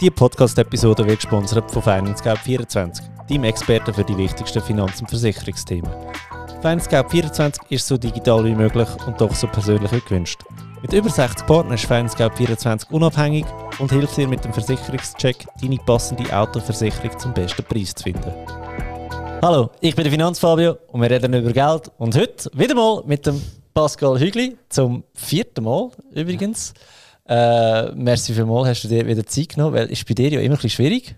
Die Podcast-Episode wird gesponsert von FinanceGap24, deinem Experten für die wichtigsten Finanz- und Versicherungsthemen. FinanceGap24 ist so digital wie möglich und doch so persönlich wie gewünscht. Mit über 60 Partnern ist FinanceGap24 unabhängig und hilft dir mit dem Versicherungscheck, deine passende Autoversicherung zum besten Preis zu finden. Hallo, ich bin der Finanzfabio und wir reden über Geld und heute wieder mal mit dem Pascal Hügli zum vierten Mal übrigens. Äh, merci vielmals, hast du dir wieder Zeit genommen, weil es bei dir ja immer ein bisschen schwierig.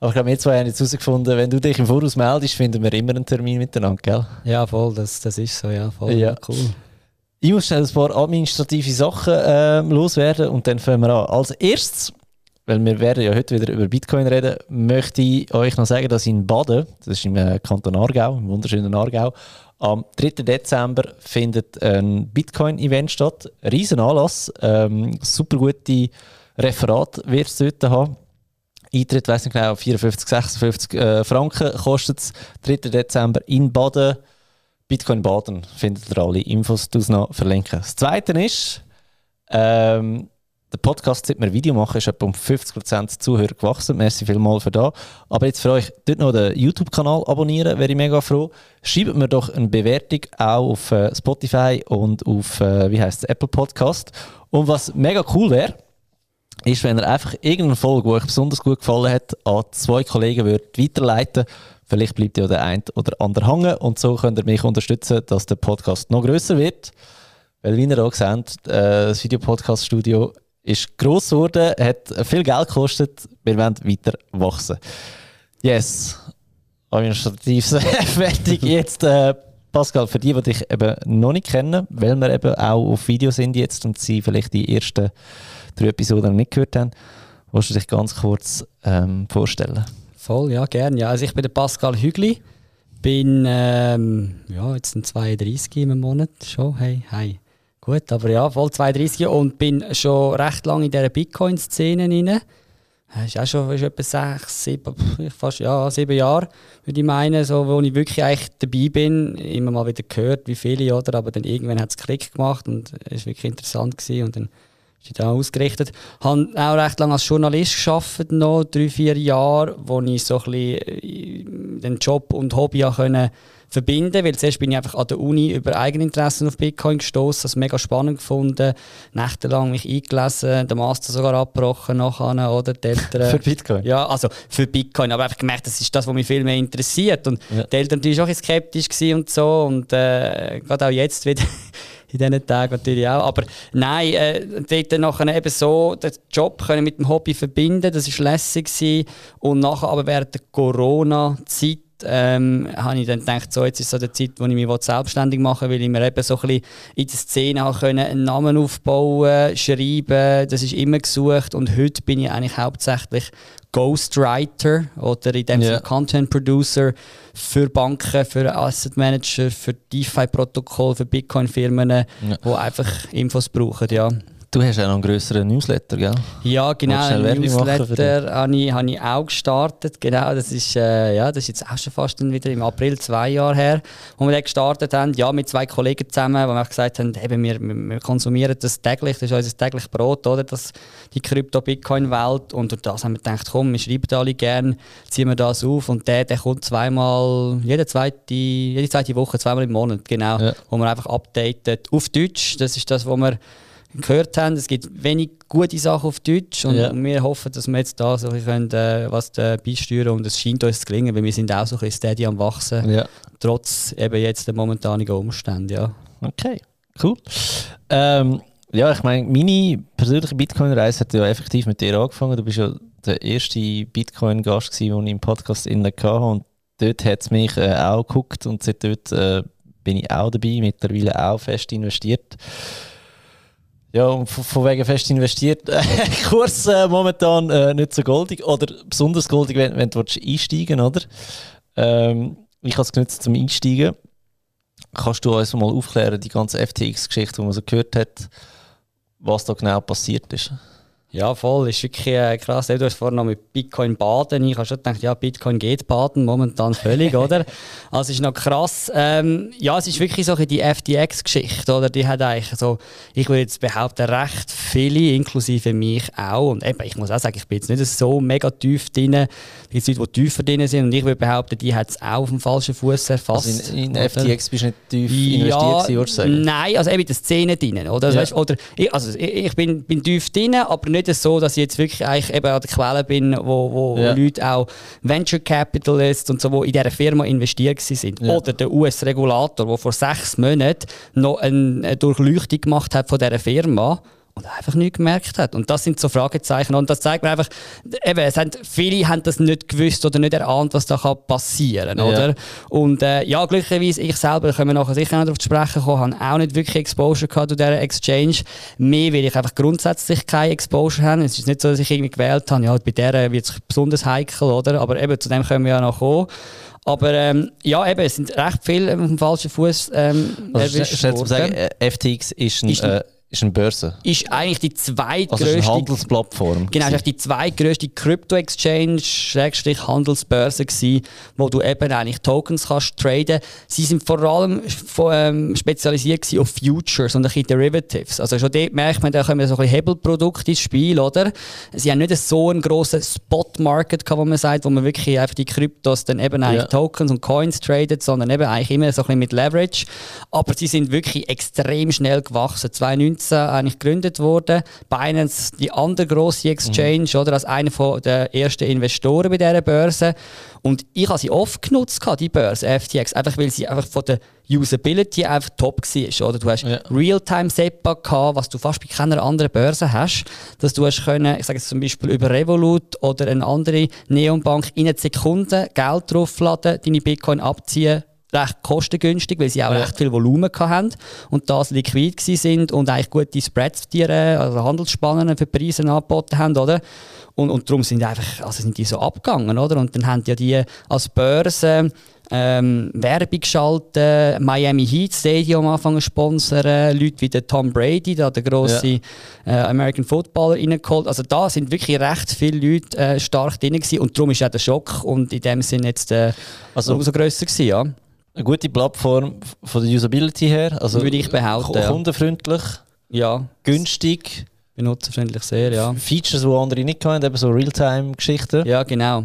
Aber ich glaube, wir zwei haben jetzt herausgefunden, wenn du dich im Voraus meldest, finden wir immer einen Termin miteinander, gell? Ja, voll, das, das ist so, ja, voll. Ja. Cool. Ich muss schnell ein paar administrative Sachen äh, loswerden und dann fangen wir an. Als erstes, weil wir werden ja heute wieder über Bitcoin reden, möchte ich euch noch sagen, dass in Baden, das ist im äh, Kanton Aargau, im wunderschönen Aargau, am 3. Dezember findet ein Bitcoin-Event statt. Riesen Anlass, ähm, super gute Referat wird es dort haben. Eintritt, weiß nicht genau, 54, 56 äh, Franken kostet es. 3. Dezember in Baden. Bitcoin Baden findet ihr alle Infos du noch verlinken. Das Zweite ist, ähm, der Podcast, seit wir Video machen, ist etwa um 50% Zuhörer gewachsen. Merci vielmals für das. Aber jetzt für euch, dort noch den YouTube-Kanal abonnieren, wäre ich mega froh. Schreibt mir doch eine Bewertung auch auf äh, Spotify und auf, äh, wie heißt Apple Podcast. Und was mega cool wäre, ist, wenn ihr einfach irgendeine Folge, die euch besonders gut gefallen hat, an zwei Kollegen würdet weiterleiten Vielleicht bleibt ja der eine oder andere hängen und so könnt ihr mich unterstützen, dass der Podcast noch größer wird. Weil, wie ihr auch seht, äh, das Videopodcast-Studio ist gross geworden, hat viel Geld gekostet, wir wollen weiter wachsen. Yes, administrativ fertig. Jetzt, äh, Pascal, für die, die dich eben noch nicht kennen, weil wir eben auch auf Video sind jetzt und sie vielleicht die ersten drei Episoden nicht gehört haben, willst du dich ganz kurz ähm, vorstellen? Voll, ja, gerne. Ja. Also ich bin der Pascal Hügli, bin ähm, ja, jetzt ein 32 im Monat schon. Hey, hi. Gut, aber ja, voll 32 und bin schon recht lange in dieser Bitcoin-Szene rein. Das ist auch schon ist etwa sechs, sieben, fast ja, sieben Jahre, würde ich meinen, so, wo ich wirklich eigentlich dabei bin. Immer mal wieder gehört, wie viele, oder? Aber dann irgendwann hat es Klick gemacht und es war wirklich interessant gewesen. Und dann ich da ausgerichtet. Ich habe auch recht lange als Journalist gearbeitet, noch drei, vier Jahre, wo ich so ein bisschen den Job und Hobby können verbinden, weil zuerst bin ich einfach an der Uni über Eigeninteressen auf Bitcoin gestoßen, das mega spannend gefunden, nächtelang mich eingelesen, den Master sogar abgebrochen nachher, oder die Eltern. für Bitcoin? Ja, also für Bitcoin, aber einfach gemerkt, das ist das, was mich viel mehr interessiert und ja. die Eltern natürlich auch skeptisch und so und äh, gerade auch jetzt wieder in diesen Tagen natürlich auch. Aber nein, äh, dort nachher eben so den Job können mit dem Hobby verbinden, das war lässig. Gewesen. Und nachher aber während der Corona-Zeit ähm, habe ich dann gedacht, so, jetzt ist so die Zeit, wo ich mich selbstständig machen will, weil ich mir eben so ein bisschen in der Szene können einen Namen aufbauen, schreiben, das ist immer gesucht und heute bin ich eigentlich hauptsächlich Ghostwriter oder in dem yeah. Content Producer für Banken, für Asset Manager, für DeFi-Protokoll, für Bitcoin-Firmen, ja. die einfach Infos brauchen. Ja. Du hast ja noch einen grösseren Newsletter, gell? Ja, genau. Einen Newsletter habe ich, hab ich auch gestartet. Genau, das ist, äh, ja, das ist jetzt auch schon fast wieder im April zwei Jahre her, wo wir den gestartet haben. Ja, mit zwei Kollegen zusammen, wo wir gesagt haben, eben, wir, wir konsumieren das täglich, das ist unser tägliches Brot, oder? Das, die Krypto-Bitcoin-Welt. Und durch das haben wir gedacht, komm, wir schreiben alle gerne, ziehen wir das auf. Und der, der kommt zweimal, jede zweite, jede zweite Woche, zweimal im Monat, genau. Ja. Wo man einfach updatet auf Deutsch. Das ist das, was wir gehört haben. Es gibt wenig gute Sachen auf Deutsch und ja. wir hoffen, dass wir jetzt da so ein können, äh, was äh, beisteuern und es scheint uns zu gelingen, weil wir sind auch so ein bisschen steady am wachsen, ja. trotz eben jetzt der momentanigen Umstände. Ja. Okay, cool. Ähm, ja, ich meine, meine persönliche Bitcoin-Reise hat ja effektiv mit dir angefangen. Du bist ja der erste Bitcoin-Gast, den ich im Podcast hatte und dort hat es mich äh, auch geguckt und seit dort äh, bin ich auch dabei, mittlerweile auch fest investiert. Ja, und von wegen fest investiert. Kurs äh, momentan äh, nicht so goldig oder besonders goldig, wenn, wenn du einsteigen oder? Ähm, ich habe es genutzt zum Einsteigen. Kannst du uns mal aufklären, die ganze FTX-Geschichte, die man so gehört hat, was da genau passiert ist? Ja, voll. Ist wirklich äh, krass. Du hast vorhin noch mit Bitcoin baden. Ich habe schon gedacht, ja, Bitcoin geht baden, momentan völlig, oder? Also, es ist noch krass. Ähm, ja, es ist wirklich so die FTX-Geschichte, oder? Die hat eigentlich so, ich würde jetzt behaupten, recht viele, inklusive mich auch. Und eben, ich muss auch sagen, ich bin jetzt nicht so mega tief drin. Es gibt Leute, die tiefer drin sind. Und ich würde behaupten, die hat es auch auf dem falschen Fuß erfasst. Also in, in FTX bist du nicht tief ja, investiert, würdest du sagen? Nein, also eben in der Szene drin, oder? Ja. Weißt, oder ich, also ich, ich bin, bin tief drin, aber nicht nicht so, dass ich jetzt wirklich eigentlich eben an der Quelle bin, wo, wo ja. Leute auch Venture Capitalists und so, wo in dieser Firma investiert sind. Ja. Oder der US-Regulator, der vor sechs Monaten noch eine Durchleuchtung gemacht hat von dieser Firma und einfach nichts gemerkt hat. Und das sind so Fragezeichen. Und das zeigt mir einfach, eben, es haben, viele haben das nicht gewusst oder nicht erahnt, was da passieren kann. Ja. Und äh, ja, glücklicherweise, ich selber, können wir nachher sicher noch darauf zu sprechen kommen, habe auch nicht wirklich Exposure gehabt zu dieser Exchange. Mehr, weil ich einfach grundsätzlich keine Exposure habe. Es ist nicht so, dass ich irgendwie gewählt habe, ja, bei der wird es besonders heikel, oder? Aber eben, zu dem können wir ja noch kommen. Aber ähm, ja, eben, es sind recht viele auf dem falschen Fuß ähm, also, erwischt worden. Sagen, äh, FTX ist ein, ist ein äh, ist eine Börse. Ist eigentlich die zweitgrößte. Also ist eine Handelsplattform. Genau, ist die zweitgrößte Crypto-Exchange, Schrägstrich Handelsbörse gewesen, wo du eben eigentlich Tokens kannst traden. Sie sind vor allem ähm, spezialisiert auf Futures und ein bisschen Derivatives. Also schon dort merkt man, da kommen so ein bisschen Hebelprodukte ins Spiel, oder? Sie haben nicht so einen grossen Spot-Market wo man sagt, wo man wirklich einfach die Kryptos dann eben eigentlich ja. Tokens und Coins tradet, sondern eben eigentlich immer so ein bisschen mit Leverage. Aber sie sind wirklich extrem schnell gewachsen. 2019 eigentlich gegründet worden. Binance, die andere grosse Exchange, mhm. oder, als einer der ersten Investoren bei dieser Börse. Und ich habe sie oft genutzt, die Börse, FTX, einfach weil sie einfach von der Usability einfach top war. Oder? Du hast ja. Realtime SEPA gehabt, was du fast bei keiner anderen Börse hast. Dass du hast können, ich sage jetzt zum Beispiel über Revolut oder eine andere Neonbank in einer Sekunde Geld draufladen, deine Bitcoin abziehen, recht kostengünstig, weil sie auch ja. recht viel Volumen hatten und das liquid sind und eigentlich gute Spreads für also Handelsspannen für Preise angeboten haben, oder? Und, und darum sind, einfach, also sind die so abgegangen, oder? Und dann haben ja die als Börse ähm, Werbung geschaltet, Miami Heat Stadium anfangen zu sponsern, Leute wie der Tom Brady, da der grosse ja. äh, American Footballer reingeholt. Also da sind wirklich recht viele Leute äh, stark drin gewesen und darum ist auch der Schock und in dem Sinne jetzt äh, also, umso grösser gewesen, ja eine gute Plattform von der Usability her. Also Würde ich behaupten. Kundenfreundlich. Ja. Günstig. Benutzerfreundlich sehr, ja. Features, die andere nicht haben, eben so Realtime-Geschichten. Ja, genau.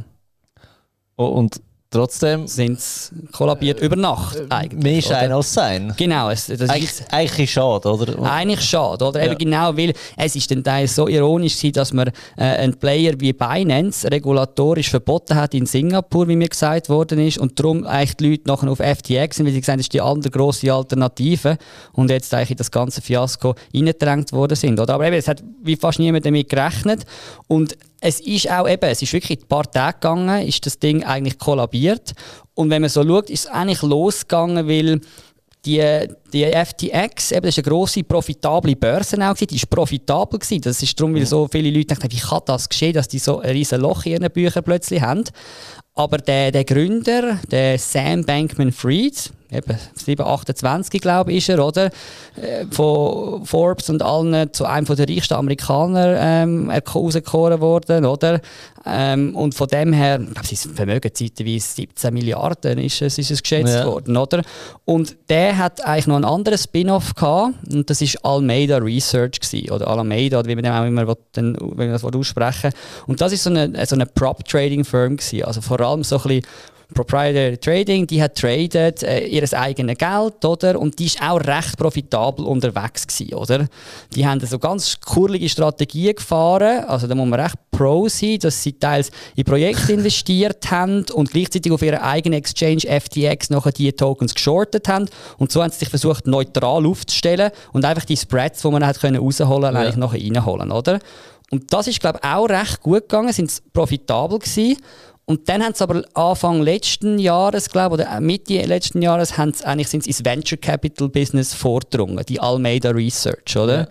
Und Trotzdem sind sie kollabiert äh, über Nacht äh, eigentlich. Mehr Schein als sein. Genau. Es, das eigentlich, ist, eigentlich schade, oder? Eigentlich schade, oder? Ja. Eben genau, weil es ist dann Teil so ironisch war, dass man äh, einen Player wie Binance regulatorisch verboten hat in Singapur, wie mir gesagt worden ist, und darum eigentlich die Leute nachher auf FTX sind, weil sie gesagt haben, das ist die andere grosse Alternative und jetzt eigentlich in das ganze Fiasko reingedrängt worden sind, oder? Aber eben, es hat wie fast niemand damit gerechnet und es ist auch eben, es ist wirklich ein paar Tage gegangen, ist das Ding eigentlich kollabiert. Und wenn man so schaut, ist es eigentlich losgegangen, weil die, die FTX, eben, das ist eine grosse, profitable Börse auch die ist profitabel gewesen. Das ist darum, weil so viele Leute denken, wie kann das geschehen, dass die so ein riesen Loch in ihren Büchern plötzlich haben. Aber der, der Gründer, der Sam Bankman-Fried, eben 728 glaube ich ist er, oder? Äh, von Forbes und allen zu einem der reichsten Amerikaner ähm, auserkoren worden, oder? Ähm, und von dem her, ich glaube, sein Vermögen zeitweise 17 Milliarden ist es, ist es geschätzt ja. worden, oder? Und der hat eigentlich noch einen anderen Spin-off gehabt, und das ist Almeida Research gewesen, oder Alameda, oder wie man dem auch immer will, wenn man das aussprechen Und das ist so eine, so eine Prop-Trading-Firm gewesen, also vor allem so ein bisschen Proprietary Trading, die hat traded äh, ihr eigenes Geld, oder? Und die ist auch recht profitabel unterwegs gewesen, oder? Die haben so ganz kurlige Strategien gefahren, also da muss man recht pro sein, dass sie teils in Projekte investiert haben und gleichzeitig auf ihre eigene Exchange FTX nachher die Tokens geschortet haben und so haben sie sich versucht neutral aufzustellen und einfach die Spreads, die man hat können rausholen, ja. eigentlich nachher reinholen, oder? Und das ist glaube ich auch recht gut gegangen, sind profitabel gewesen und dann haben sie aber Anfang letzten Jahres, glaube oder Mitte letzten Jahres, haben sie, eigentlich sind sie ins Venture Capital Business vordrungen, die Almeida Research, oder? Ja.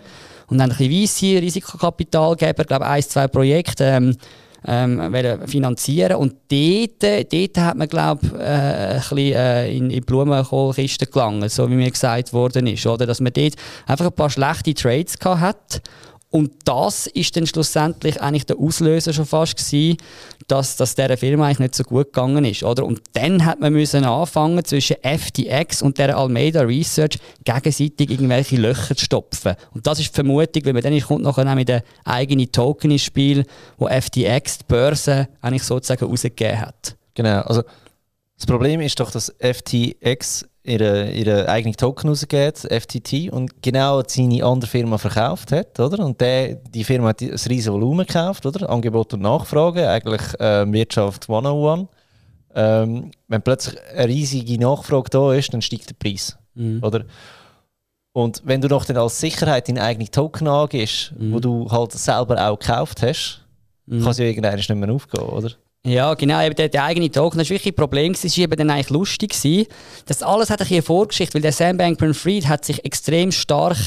Und haben ein bisschen VC, Risikokapitalgeber, glaube ein, zwei Projekte ähm, ähm, finanzieren und dort, dort hat man glaube äh, ein bisschen äh, in, in Blumenkohlkisten gelangen, so wie mir gesagt worden ist, oder? Dass man dort einfach ein paar schlechte Trades gehabt hat Und das ist dann schlussendlich eigentlich der Auslöser schon fast gewesen, dass, dass dieser Firma eigentlich nicht so gut gegangen ist, oder? Und dann hat man müssen anfangen zwischen FTX und der Almeida Research gegenseitig irgendwelche Löcher zu stopfen. Und das ist die Vermutung, weil man dann kommt nachher auch mit einem eigenen Token ins Spiel, wo FTX die Börse eigentlich sozusagen rausgegeben hat. Genau, also das Problem ist doch, dass FTX ihre, ihre eigene Token rausgeht, FTT, und genau seine andere Firma verkauft hat, oder? Und der, die Firma hat ein riesiges Volumen gekauft, oder? Angebot und Nachfrage, eigentlich äh, Wirtschaft 101. Ähm, wenn plötzlich eine riesige Nachfrage da ist, dann steigt der Preis, mhm. oder? Und wenn du noch dann als Sicherheit deine eigene Token angibst, mhm. wo du halt selber auch gekauft hast, mhm. kann es ja irgendwann nicht mehr aufgehen, oder? Ja, genau, eben der, der eigene Token, das war wirklich ein Problem, es war eben dann eigentlich lustig gewesen. Das alles hat eine Vorgeschichte, weil der Sam Bankman-Fried hat sich extrem stark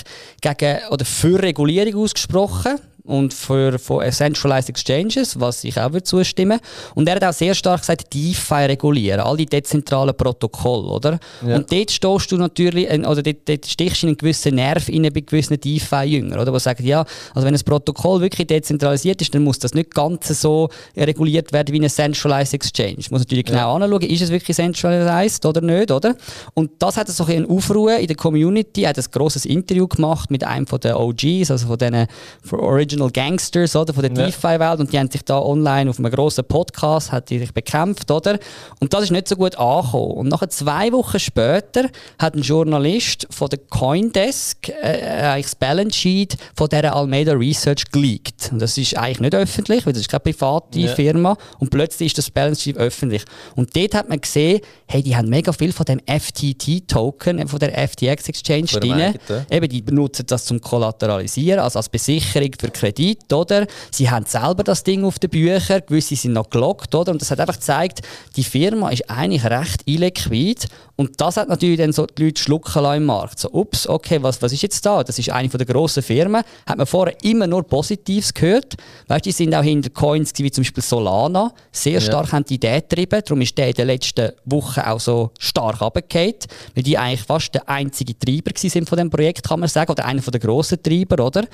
gegen oder für Regulierung ausgesprochen und für, für Centralized Exchanges, was ich auch zustimmen würde. Und er hat auch sehr stark gesagt, DeFi regulieren, all die dezentralen Protokolle, oder? Ja. Und dort stehst du natürlich, oder dort, dort stichst du in einen gewissen Nerv in bei gewissen DeFi-Jüngern, oder? Die sagen, ja, also wenn ein Protokoll wirklich dezentralisiert ist, dann muss das nicht ganz so reguliert werden wie ein Centralized Exchange. Man muss natürlich genau ja. anschauen, ist es wirklich centralized oder nicht, oder? Und das hat so ein Aufruhr in der Community, er hat ein grosses Interview gemacht mit einem von den OGs, also von diesen Original Original Gangsters oder, von der ja. DeFi-Welt und die haben sich da online auf einem grossen Podcast hat die sich bekämpft, oder? Und das ist nicht so gut angekommen. Und nach zwei Wochen später hat ein Journalist von der Coindesk äh, das Balance Sheet von dieser Almeida Research geleakt. Und das ist eigentlich nicht öffentlich, weil das ist keine private ja. Firma. Und plötzlich ist das Balance Sheet öffentlich. Und dort hat man gesehen, hey, die haben mega viel von dem FTT-Token, äh, von der FTX Exchange drin. Eben, die benutzen das zum Kollateralisieren, also als Besicherung für Kredit, oder? Sie haben selber das Ding auf den Büchern, gewisse sind noch gelockt, oder? Und das hat einfach gezeigt, die Firma ist eigentlich recht illiquid und das hat natürlich dann so die Leute schlucken im Markt. So, ups, okay, was, was ist jetzt da? Das ist eine der grossen Firmen. Hat man vorher immer nur Positives gehört. Weißt du, die sind auch hinter Coins wie zum Beispiel Solana sehr stark ja. haben die Idee getrieben. Darum ist der in den letzten Wochen auch so stark runtergefallen, weil die eigentlich fast der einzige Treiber sind von dem Projekt, kann man sagen, oder einer der grossen Treiber, oder?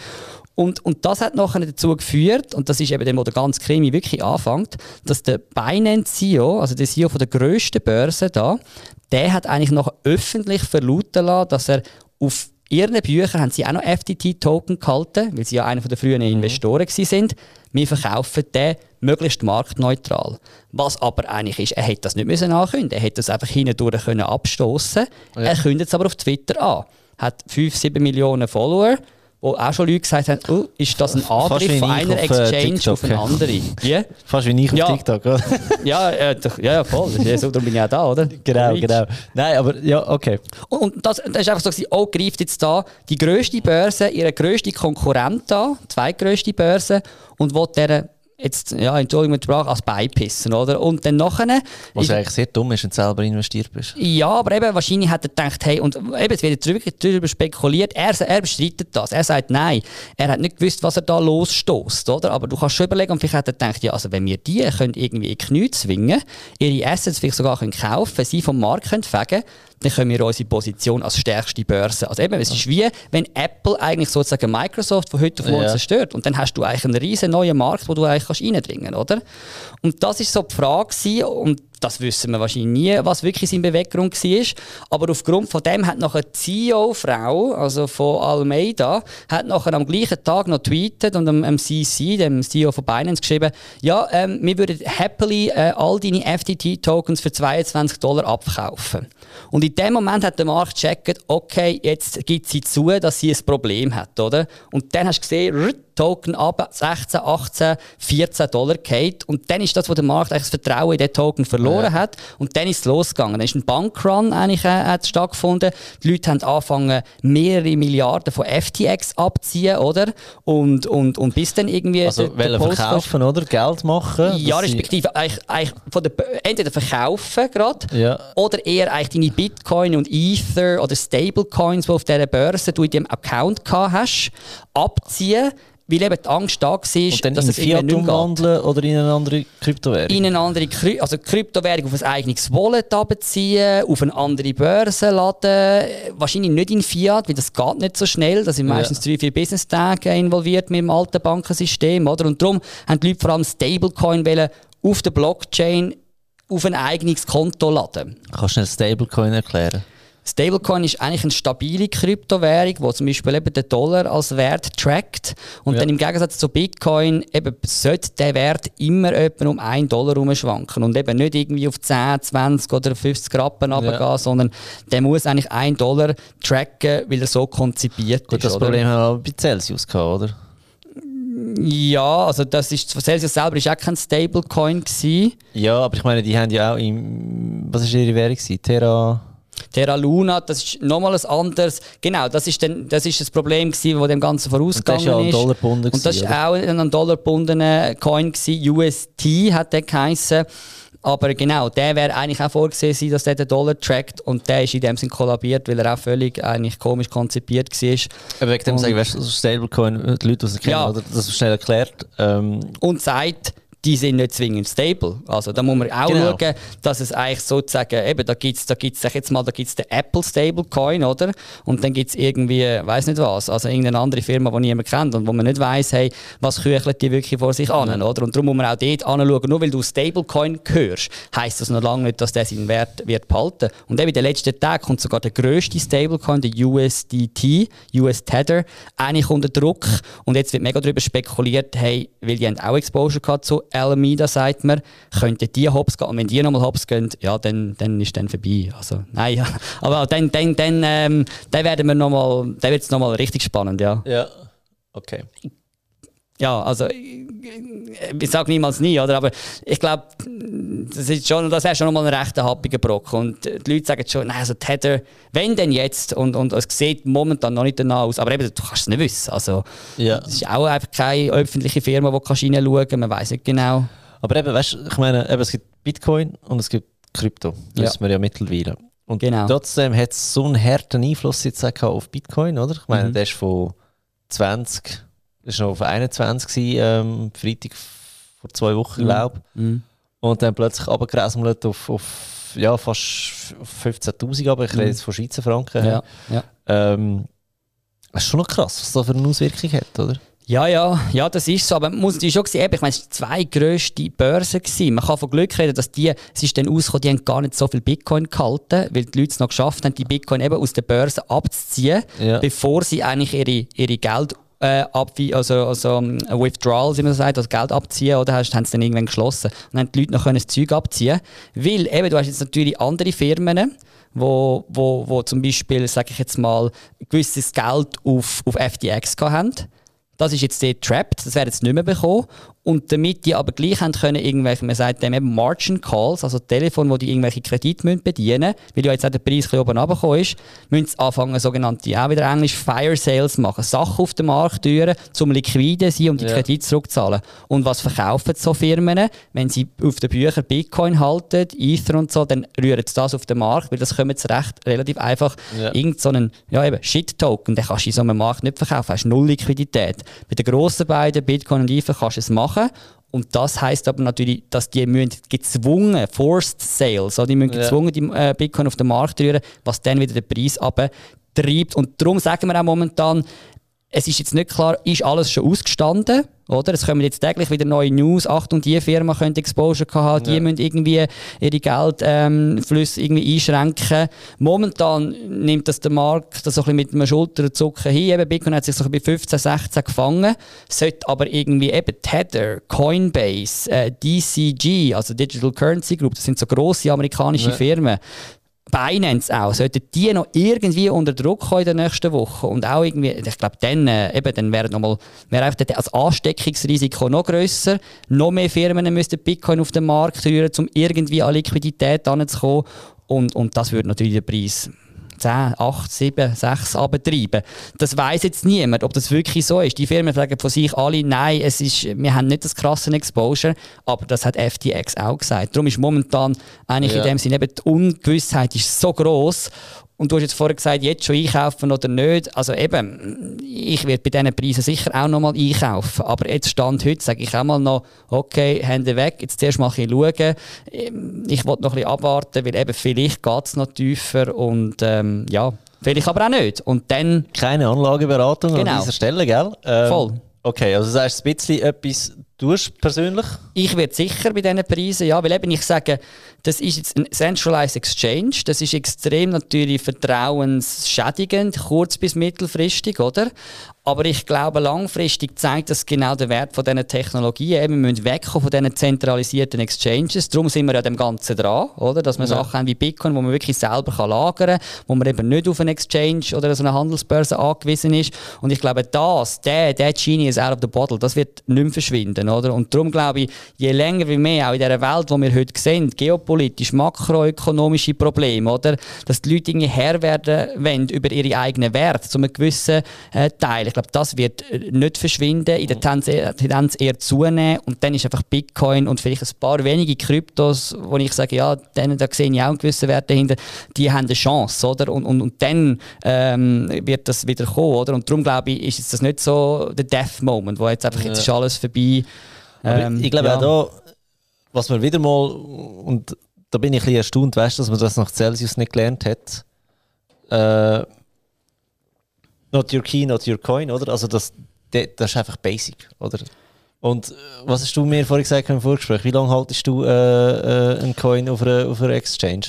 Und, und das hat nachher dazu geführt, und das ist eben dem, wo der ganze Krimi wirklich anfängt, dass der Binance CEO, also der CEO von der grössten Börse da, der hat eigentlich noch öffentlich verlauten lassen, dass er auf ihren Büchern haben sie auch noch FTT-Token gehalten, weil sie ja einer der frühen mhm. Investoren sind. Wir verkaufen den möglichst marktneutral. Was aber eigentlich ist, er hätte das nicht müssen ankündigen. Er hätte das einfach hindurch können abstoßen. Ja. Er kündigt es aber auf Twitter an. Hat 5, 7 Millionen Follower wo auch schon Leute gesagt haben, oh, ist das ein Angriff von einer äh, Exchange TikTok, auf eine andere? Yeah? Fast wie ich auf ja. TikTok, oder? ja, äh, ja, voll. so, darum bin ich auch da, oder? Genau, genau. Nein, aber ja, okay. Und, das, das ist einfach so, oh, greift jetzt da die grösste Börse, ihre grösste Konkurrent an, zweitgrößte Börse, und will dieser jetzt, ja, Entschuldigung mit Sprache, als Beipissen, oder? Und dann nachher... Was eigentlich sehr dumm ist, wenn du selber investiert bist. Ja, aber eben, wahrscheinlich hat er gedacht, hey, und eben, es wird darüber, darüber spekuliert, er, er bestreitet das. Er sagt nein. Er hat nicht gewusst, was er da losstößt, oder? Aber du kannst schon überlegen, und vielleicht hat er gedacht, ja, also wenn wir die können irgendwie in die Knie zwingen, ihre Assets vielleicht sogar können kaufen, sie vom Markt können fegen, dann können wir unsere Position als stärkste Börse. Also eben, es ist wie, wenn Apple eigentlich sozusagen Microsoft von heute auf morgen ja. zerstört. Und dann hast du eigentlich einen riesen neuen Markt, wo du eigentlich kannst reindringen kannst, oder? Und das ist so die Frage gewesen, und das wissen wir wahrscheinlich nie, was wirklich seine Beweggrund war. Aber aufgrund von dem hat nachher die CEO-Frau, also von Almeida, hat nachher am gleichen Tag noch tweetet und am, CC, dem CEO von Binance, geschrieben, ja, ähm, wir würden happily äh, all deine FTT-Tokens für 22 Dollar abkaufen. Und in dem Moment hat der Markt gecheckt, okay, jetzt gibt sie zu, dass sie ein Problem hat, oder? Und dann hast du gesehen, Token ab 16, 18, 14 Dollar geht und dann ist das, wo der Markt eigentlich das Vertrauen in den Token verloren ja. hat und dann ist es losgegangen. Dann ist ein Bankrun eigentlich äh, hat stattgefunden. Die Leute haben angefangen mehrere Milliarden von FTX abziehen, oder? Und, und, und bis dann irgendwie also der, der verkaufen oder Geld machen. Ja, respektive eigentlich, eigentlich von der, entweder verkaufen gerade ja. oder eher eigentlich deine Bitcoin und Ether oder Stablecoins, die auf dieser Börse du in deinem Account gehabt hast, abziehen, weil eben die Angst da war, dass in es Fiat umwandeln oder in eine andere Kryptowährung? in eine andere Kry also Kryptowährung auf ein eigenes Wallet abziehen, auf eine andere Börse laden. Wahrscheinlich nicht in Fiat, weil das geht nicht so schnell. Da sind Ja. meistens drei, vier Business-Tage involviert mit dem alten Bankensystem. Oder? Und darum haben die Leute vor allem Stablecoin wollen auf der Blockchain auf ein eigenes Konto laden. Kannst du einen Stablecoin erklären? Stablecoin ist eigentlich eine stabile Kryptowährung, die zum Beispiel eben den Dollar als Wert trackt. Und Ja. dann im Gegensatz zu Bitcoin eben sollte der Wert immer etwa um 1 Dollar rumschwanken. Und eben nicht irgendwie auf 10, 20 oder 50 Rappen runtergehen, sondern der muss eigentlich 1 Dollar tracken, weil er so konzipiert Gut, ist. das? Problem haben wir auch bei Celsius gehabt, oder? Ja, also das ist, Celsius selber ist auch kein Stablecoin gewesen. Ja, aber ich meine, die haben ja auch im. Was war ihre Währung? gewesen? Terra. Terra Luna, das ist nochmal ein anderes. Genau, das ist, dann, das ist das Problem gewesen, das dem Ganzen Und das vorausgegangen ist ja an ist. Und das war auch ein Dollar gebundener Coin, gewesen. UST hat der geheissen. Aber genau, der wäre eigentlich auch vorgesehen, dass der den Dollar trackt und der ist in dem Sinn kollabiert, weil er auch völlig eigentlich komisch konzipiert war. Aber wegen dem Und- sage ich, weißt du, Stablecoin, die Leute, die es kennen, Ja. oder? das ist schnell erklärt. Ähm, Und sagt, die sind nicht zwingend stable. Also da muss man auch Genau. schauen, dass es eigentlich sozusagen, eben, da gibt es, da gibt's, sag jetzt mal, da gibt's den Apple Stablecoin, oder? Und dann gibt es irgendwie, weiß nicht was, also irgendeine andere Firma, die niemand kennt und wo man nicht weiß, hey, was küchelt die wirklich vor sich an, oder? Und darum muss man auch dort anschauen, nur weil du Stablecoin hörst, heisst das noch lange nicht, dass der seinen Wert wird behalten. Und eben in den letzten Tagen kommt sogar der grösste Stablecoin, der USDT, US Tether, eigentlich unter Druck. Und jetzt wird mega darüber spekuliert, hey, weil die haben auch Exposure gehabt zu Alameda, sagt man, könnten die hops gehen. Und wenn die nochmal hops gehen, ja, dann, dann ist dann vorbei. Also, nein, ja. Aber dann, dann, dann, ähm, dann werden wir noch mal, dann wird es nochmal richtig spannend, ja. ja. Okay. Ja, also ich, ich sage niemals nie, oder? Aber ich glaube, das ist schon, das ist schon mal ein rechter happiger Brocken. Und die Leute sagen schon, nein, also Tether, wenn denn jetzt? Und, und es sieht momentan noch nicht danach aus. Aber eben, du kannst es nicht wissen. Also, Ja. es ist auch einfach keine öffentliche Firma, wo du reinschauen kannst. Man weiß nicht genau. Aber eben, weißt ich meine, eben, es gibt Bitcoin und es gibt Krypto. Das Ja. wissen wir ja mittlerweile. Und Genau. trotzdem hat es so einen harten Einfluss jetzt auch auf Bitcoin, oder? Ich meine, Mhm. der ist von 20, ist noch auf 21 gewesen, ähm, Freitag vor zwei Wochen, Mhm. glaube ich. Mhm. Und dann plötzlich runtergerasselt auf, auf ja, fast 15'000, aber ich rede Mhm. jetzt von Schweizer Franken. Ja, ja. Ähm, das ist schon noch krass, was das für eine Auswirkung hat, oder? Ja, ja, ja, das ist so. Aber man muss schon sehen, ich meine, es waren zwei grösste Börsen. Gewesen. Man kann von Glück reden, dass die, es ist dann rausgekommen, die haben gar nicht so viel Bitcoin gehalten, weil die Leute es noch geschafft haben, die Bitcoin eben aus der Börse abzuziehen, Ja. bevor sie eigentlich ihre, ihre Geld äh, abwie also, also um, Withdrawal, wie man so sagt, also Geld abziehen, oder hast, haben sie dann irgendwann geschlossen. Und dann haben die Leute noch können das Zeug abziehen Weil eben, du hast jetzt natürlich andere Firmen, wo, wo, wo zum Beispiel, sage ich jetzt mal, gewisses Geld auf, auf FTX haben. Das ist jetzt dort trapped, das werden sie nicht mehr bekommen. Und damit die aber gleich haben können, irgendwelche, man sagt dem eben Margin Calls, also Telefon, wo die irgendwelche Kredite müssen bedienen müssen, weil ja jetzt auch der Preis ein bisschen oben runtergekommen ist, müssen sie anfangen, sogenannte, auch wieder Englisch, Fire Sales machen. Sachen auf den Markt führen, zum liquide sein, um die Ja. Kredite zurückzuzahlen. Und was verkaufen so Firmen? Wenn sie auf den Büchern Bitcoin halten, Ether und so, dann rühren sie das auf den Markt, weil das kommen sie recht relativ einfach Ja. irgend so einen, ja eben, Shit-Token, den kannst du in so einem Markt nicht verkaufen, hast null Liquidität. Bei den grossen beiden, Bitcoin und Ether, kannst du es machen. Und das heisst aber natürlich, dass die müssen gezwungen, forced sales, die müssen gezwungen die äh, Bitcoin auf den Markt rühren, was dann wieder den Preis abtreibt. Und darum sagen wir auch momentan, es ist jetzt nicht klar, ist alles schon ausgestanden, oder? Es kommen jetzt täglich wieder neue News. Achtung, die Firma könnte Exposure haben, die Ja. müssen irgendwie ihre Geldflüsse irgendwie einschränken. Momentan nimmt das der Markt das so ein bisschen mit einem Schulterzucken hin. Eben Bitcoin hat sich so bei 15, 16 gefangen, sollte aber irgendwie eben Tether, Coinbase, äh, DCG, also Digital Currency Group, das sind so grosse amerikanische Ja. Firmen, Binance auch, sollten die noch irgendwie unter Druck kommen in den nächsten Wochen und auch irgendwie, ich glaube, dann, äh, eben, dann wäre nochmal, wäre einfach der- das Ansteckungsrisiko noch grösser. Noch mehr Firmen müssten Bitcoin auf den Markt rühren, um irgendwie an Liquidität heranzukommen. Und, und das würde natürlich den Preis 10, 8, 7, 6 abtreiben. Das weiß jetzt niemand, ob das wirklich so ist. Die Firmen sagen von sich alle, nein, es ist, wir haben nicht das krasse Exposure, aber das hat FTX auch gesagt. Darum ist momentan eigentlich Ja. in dem Sinne eben die Ungewissheit ist so groß Und du hast jetzt vorher gesagt, jetzt schon einkaufen oder nicht. Also eben, ich werde bei diesen Preisen sicher auch noch mal einkaufen. Aber jetzt Stand heute sage ich auch mal noch, okay, Hände weg, jetzt zuerst mal ein schauen. Ich wollte noch ein bisschen abwarten, weil eben vielleicht geht es noch tiefer und ähm, ja, vielleicht aber auch nicht. Und dann... Keine Anlageberatung Genau. an dieser Stelle, gell? Ähm, Voll. Okay, also das heißt ein bisschen etwas tust persönlich? Ich werde sicher bei diesen Preisen, ja, weil eben ich sage, das ist jetzt ein Centralized Exchange, das ist extrem natürlich vertrauensschädigend, kurz- bis mittelfristig, oder? Aber ich glaube, langfristig zeigt das genau den Wert von diesen Technologien. Wir müssen wegkommen von diesen zentralisierten Exchanges. Darum sind wir ja dem Ganzen dran, oder? Dass wir Ja. Sachen haben wie Bitcoin, wo man wirklich selber kann lagern kann, wo man eben nicht auf einen Exchange oder so eine Handelsbörse angewiesen ist. Und ich glaube, das, der, der Genie is out of the bottle, das wird nicht mehr verschwinden, oder? Und darum glaube ich, je länger wie mehr, auch in dieser Welt, die wir heute sehen, geopolitisch, makroökonomische Probleme, oder? Dass die Leute irgendwie Herr werden wollen über ihre eigenen Werte, zu einem gewissen äh, Teil. Ich glaube, das wird äh, nicht verschwinden, in der Tendenz eher, Tendenz eher zunehmen und dann ist einfach Bitcoin und vielleicht ein paar wenige Kryptos, wo ich sage, ja, denen, da sehe ich auch einen gewissen Wert dahinter, die haben eine Chance, oder? Und, und, und dann ähm, wird das wieder kommen, oder? Und darum glaube ich, ist jetzt das nicht so der Death-Moment, wo jetzt einfach, jetzt ist alles vorbei. Ähm, ich glaube ja. auch da, was man wieder mal, und da bin ich ein bisschen erstaunt, weißt, dass man das nach Celsius nicht gelernt hat. Äh, not your key, not your coin, oder? Also das, das ist einfach basic, oder? Und äh, was hast du mir vorhin gesagt im Vorgespräch? Wie lange haltest du äh, äh, einen Coin auf einer, auf einer Exchange?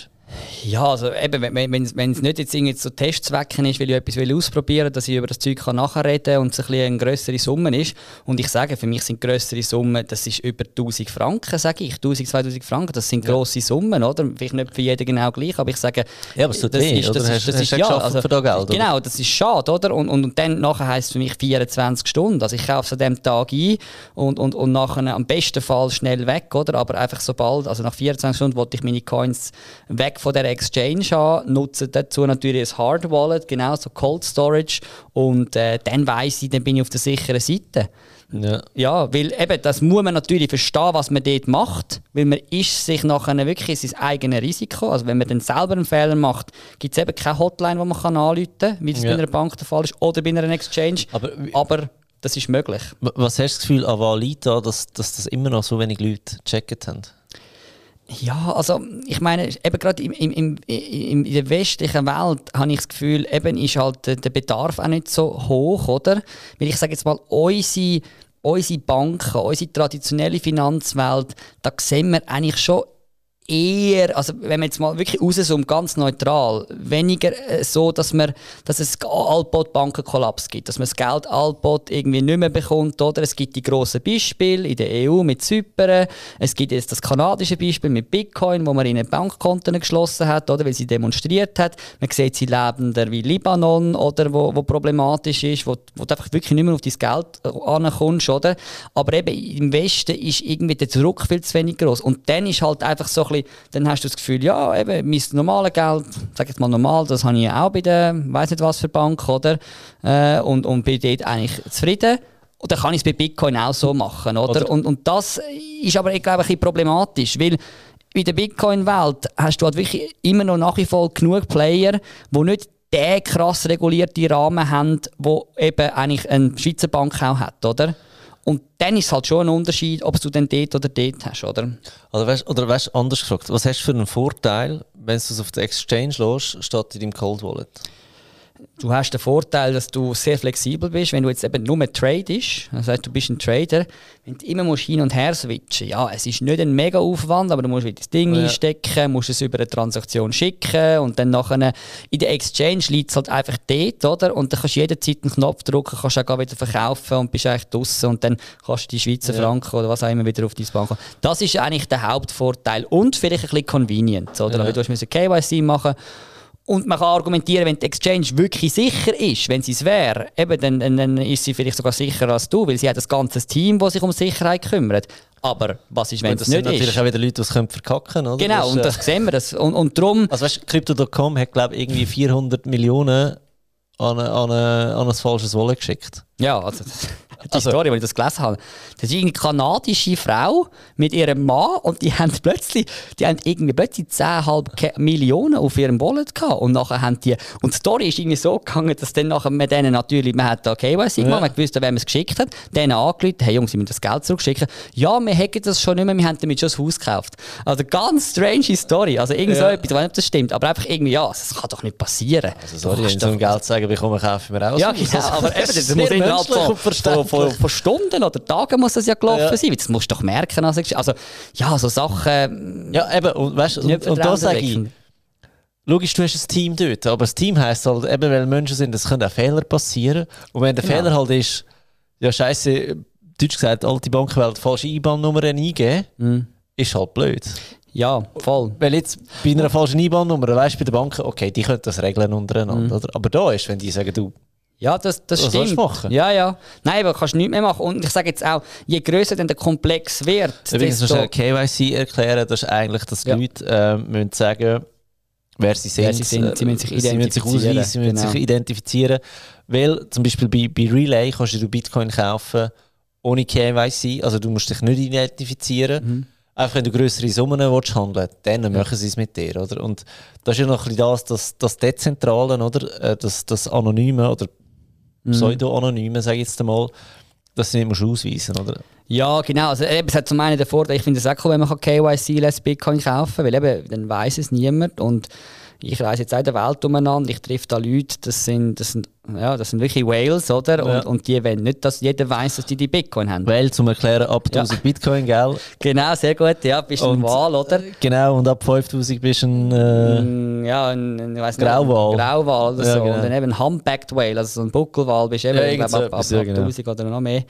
Ja, also eben, wenn es nicht jetzt irgendwie zu Testzwecken ist, weil ich etwas will ausprobieren will, dass ich über das Zeug kann nachher reden und es ein bisschen eine grössere Summe ist. Und ich sage, für mich sind grössere Summen, das ist über 1000 Franken, sage ich. 1000, 2000 Franken, das sind grosse Summen, oder? Vielleicht nicht für jeden genau gleich, aber ich sage... Ja, aber es tut das weh, ist- das Hast- ist- das ist- ja, also- für das Geld, oder? Genau, das ist schade, oder? Und, und, und dann nachher heisst es für mich 24 Stunden. Also ich kaufe es an dem Tag ein und, und, und nachher am besten Fall schnell weg, oder? Aber einfach sobald, also nach 24 Stunden wollte ich meine Coins weg von der Exchange haben, nutze dazu natürlich ein Hard Wallet, genau so Cold Storage und äh, dann weiss ich, dann bin ich auf der sicheren Seite. Ja. Ja, weil eben, das muss man natürlich verstehen, was man dort macht, weil man ist sich nachher wirklich sein eigenes Risiko. Also wenn man dann selber einen Fehler macht, gibt es eben keine Hotline, die man kann anrufen kann, wie das Ja. bei einer Bank der Fall ist, oder bei einer Exchange. Aber, Aber das ist möglich. was hast du das Gefühl an Valita, dass, dass das immer noch so wenig Leute gecheckt haben? Ja, also ich meine, eben gerade im, im, im, in der westlichen Welt habe ich das Gefühl, eben ist halt der, der Bedarf auch nicht so hoch, oder? Weil ich sage jetzt mal, unsere, unsere Banken, unsere traditionelle Finanzwelt, da sehen wir eigentlich schon eher, also wenn man jetzt mal wirklich rauszoomt, ganz neutral, weniger äh, so, dass, man, dass es allbot Bankenkollaps gibt, dass man das Geld allbot irgendwie nicht mehr bekommt, oder? Es gibt die grossen Beispiele in der EU mit Zypern, es gibt jetzt das kanadische Beispiel mit Bitcoin, wo man ihnen Bankkonten geschlossen hat, oder? Weil sie demonstriert hat. Man sieht sie lebender wie Libanon, oder? Wo, wo problematisch ist, wo, wo du einfach wirklich nicht mehr auf dein Geld äh, ankommst, oder? Aber eben im Westen ist irgendwie der Druck viel zu wenig groß. Und dann ist halt einfach so ein bisschen, dann hast du das Gefühl, ja, eben, mein normales Geld, sag jetzt mal normal, das habe ich ja auch bei der, weiß nicht was für Bank, oder? Äh, und, und bin dort eigentlich zufrieden. Und dann kann ich es bei Bitcoin auch so machen, oder? Oder- Und, und das ist aber, ich glaube, ein bisschen problematisch, weil in der Bitcoin-Welt hast du halt wirklich immer noch nach wie vor genug Player, die nicht den krass regulierten Rahmen haben, wo eben eigentlich eine Schweizer Bank auch hat, oder? Und dann ist es halt schon ein Unterschied, ob du den dort oder dort hast, oder? Oder weißt, oder weißt anders gefragt, was hast du für einen Vorteil, wenn du es auf der Exchange lässt, statt in deinem Cold Wallet? Du hast den Vorteil, dass du sehr flexibel bist, wenn du jetzt eben nur tradest, das heißt, du bist ein Trader, wenn du immer musst hin und her switchen, ja, es ist nicht ein mega Aufwand, aber du musst wieder das Ding Ja. einstecken, musst es über eine Transaktion schicken und dann nachher in der Exchange liegt es halt einfach dort, oder? Und dann kannst du jederzeit einen Knopf drücken, kannst auch wieder verkaufen und bist eigentlich draussen und dann kannst du die Schweizer Ja. Franken oder was auch immer wieder auf dein Bank kommen. Das ist eigentlich der Hauptvorteil und vielleicht ein bisschen convenient, oder? Ja. Weil du musst KYC machen und man kann argumentieren, wenn die Exchange wirklich sicher ist, wenn sie es wäre, eben, dann, dann, ist sie vielleicht sogar sicherer als du, weil sie hat ein ganzes Team, das sich um Sicherheit kümmert. Aber was ist, wenn es das sind nicht natürlich ist? auch wieder Leute, die es können verkacken können. Genau, und das sehen wir. Das. Und, und darum, Also weißt du, Crypto.com hat glaube ich irgendwie 400 Millionen an, eine- an, eine- an ein falsches Wallet geschickt. ja, also, die also, Story, als ich das gelesen habe. Das ist eine kanadische Frau mit ihrem Mann und die haben plötzlich, die haben irgendwie plötzlich 10,5 Millionen auf ihrem Wallet gehabt. Und nachher haben die, und die Story ist irgendwie so gegangen, dass dann nachher mit denen natürlich, man hat da KYC gemacht, ja. man gewusst, wer man es geschickt hat, denen angerufen, hey Jungs, sie müssen das Geld zurückschicken. Ja, wir hätten das schon nicht mehr, wir haben damit schon das Haus gekauft. Also ganz strange Story. Also irgendwie ja. so etwas, ich weiß nicht, ob das stimmt, aber einfach irgendwie, ja, das kann doch nicht passieren. Also sorry, wenn so ein Geld sagen, bekomme, kaufe ich mir auch. Ja, genau, aber eben, das muss innerhalb von, von, von, von, Stunden oder Tagen muss das ja gelaufen ja. sein. Das musst du doch merken. Also, also ja, so Sachen... Ja, eben, und, weißt, und, und da sage ich, Logisch, du hast ein Team dort, aber das Team heisst halt, eben weil Menschen sind, es können auch Fehler passieren. Und wenn der genau. Fehler halt ist, ja scheiße, deutsch gesagt, alte Bankwelt falsche IBAN-Nummer eingeben, mm. ist halt blöd. Ja, voll. Weil jetzt bei einer falschen IBAN-Nummer, weißt du, bei der Bank, okay, die können das regeln untereinander, mm. oder? Aber da ist, wenn die sagen, du, ja, das, das Was stimmt. machen? Ja, ja. Nein, aber kannst du nichts mehr machen. Und ich sage jetzt auch, je größer denn der Komplex wird, Übrigens desto... musst KYC erklären, das ist eigentlich, dass die ja. Leute äh, müssen sagen, wer sie sind. Wer sie, sind. sie müssen sich identifizieren. Sie müssen sich ausweisen, sie müssen genau. sich identifizieren. Weil zum Beispiel bei, bei Relay kannst du Bitcoin kaufen ohne KYC, also du musst dich nicht identifizieren. Mhm. Einfach wenn du größere Summen willst handeln dann ja. machen sie es mit dir. Oder? Und das ist ja noch ein bisschen das, das, das Dezentrale, oder? Äh, das, das Anonyme oder mhm. Pseudo-Anonyme, sage ich jetzt einmal, dass du nicht musst ausweisen oder? Ja, genau. Also, eben, es hat zum einen den Vorteil, ich finde es auch cool, wenn man KYC-less Bitcoin kaufen kann, weil eben, dann weiß es niemand und ich reise jetzt auch in der Welt umeinander, ich treffe da Leute, das sind, das sind, ja, das sind wirklich Whales, oder? Ja. Und, und die wollen nicht, dass jeder weiß, dass die die Bitcoin haben. Whale zum Erklären, ab 1000 ja. Bitcoin, gell? Genau, sehr gut, ja, bist du ein Wal, oder? Genau, und ab 5000 bist du ein, äh, mm, ja, ein, ein weiss Grauwal. Nicht, Grauwal oder ja, so. Genau. Und dann eben ein Humpbacked Whale, also so ein Buckelwal bist du eben, ja, ich ab, ab, ab, ab 1000 genau. oder noch mehr.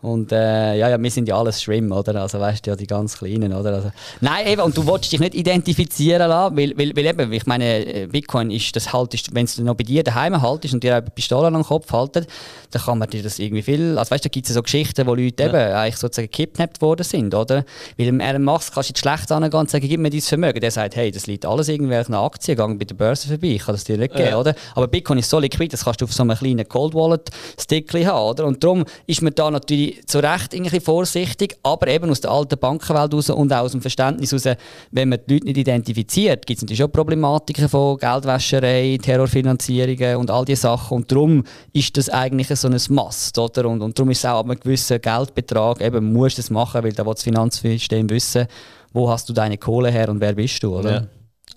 Und äh, ja, ja, wir sind ja alles Schwimm, oder? Also weißt du, ja, die ganz Kleinen, oder? Also, nein, eben, und du willst dich nicht identifizieren lassen, weil, weil, weil eben, ich meine, äh, Bitcoin ist, das haltest, wenn es noch bei dir daheim haltest und dir eine Pistole an den Kopf haltet, dann kann man dir das irgendwie viel, also weißt du, da gibt es ja so Geschichten, wo Leute ja. eben eigentlich sozusagen gekidnappt worden sind, oder? Weil im Elon Musk kannst du jetzt schlecht angehen und sagen, gib mir dein Vermögen. Der sagt, hey, das liegt alles irgendwelchen Aktien, gang bei der Börse vorbei, ich kann das dir nicht geben, ja. oder? Aber Bitcoin ist so liquid, das kannst du auf so einem kleinen Cold Wallet Stick haben, oder? Und darum ist man da natürlich zu Recht bisschen vorsichtig, aber eben aus der alten Bankenwelt raus und auch aus dem Verständnis raus, wenn man die Leute nicht identifiziert, gibt es natürlich auch Problematiken von Geldwäscherei, Terrorfinanzierungen und all diese Sachen. Und darum ist das eigentlich so ein Mast, oder? Und, und darum ist es auch ab einem gewissen Geldbetrag, eben musst du es machen, weil da will das Finanzsystem wissen, wo hast du deine Kohle her und wer bist du, oder? Ja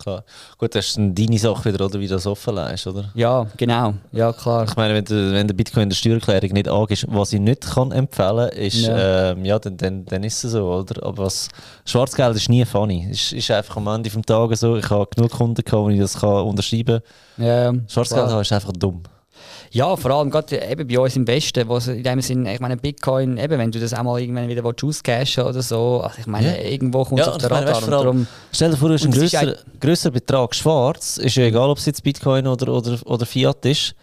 klar. Gut, das ist dann deine Sache wieder, oder, wie du das offenlegst, oder? Ja, genau. Ja, klar. Ich meine, wenn, du, wenn der Bitcoin in der Steuererklärung nicht angehst, was ich nicht kann empfehlen kann, ist, ja, ähm, ja dann, dann, dann ist es so, oder? Aber was, Schwarzgeld ist nie funny. Es ist, ist einfach am Ende des Tages so, ich habe genug Kunden gehabt, wo ich das kann unterschreiben kann. Ja, Schwarzgeld klar. ist einfach dumm. Ja, vor allem gerade eben bei uns im Westen, wo in dem Sinn, ich meine, Bitcoin, eben, wenn du das auch mal irgendwann wieder auscashen oder so, also ich meine, ja. irgendwo kommt es ja, auf den Radar. Meine, allem, stell dir vor, du hast einen grösseren, grösseren Betrag schwarz, ist ja egal, ob es jetzt Bitcoin oder, oder, oder Fiat ist.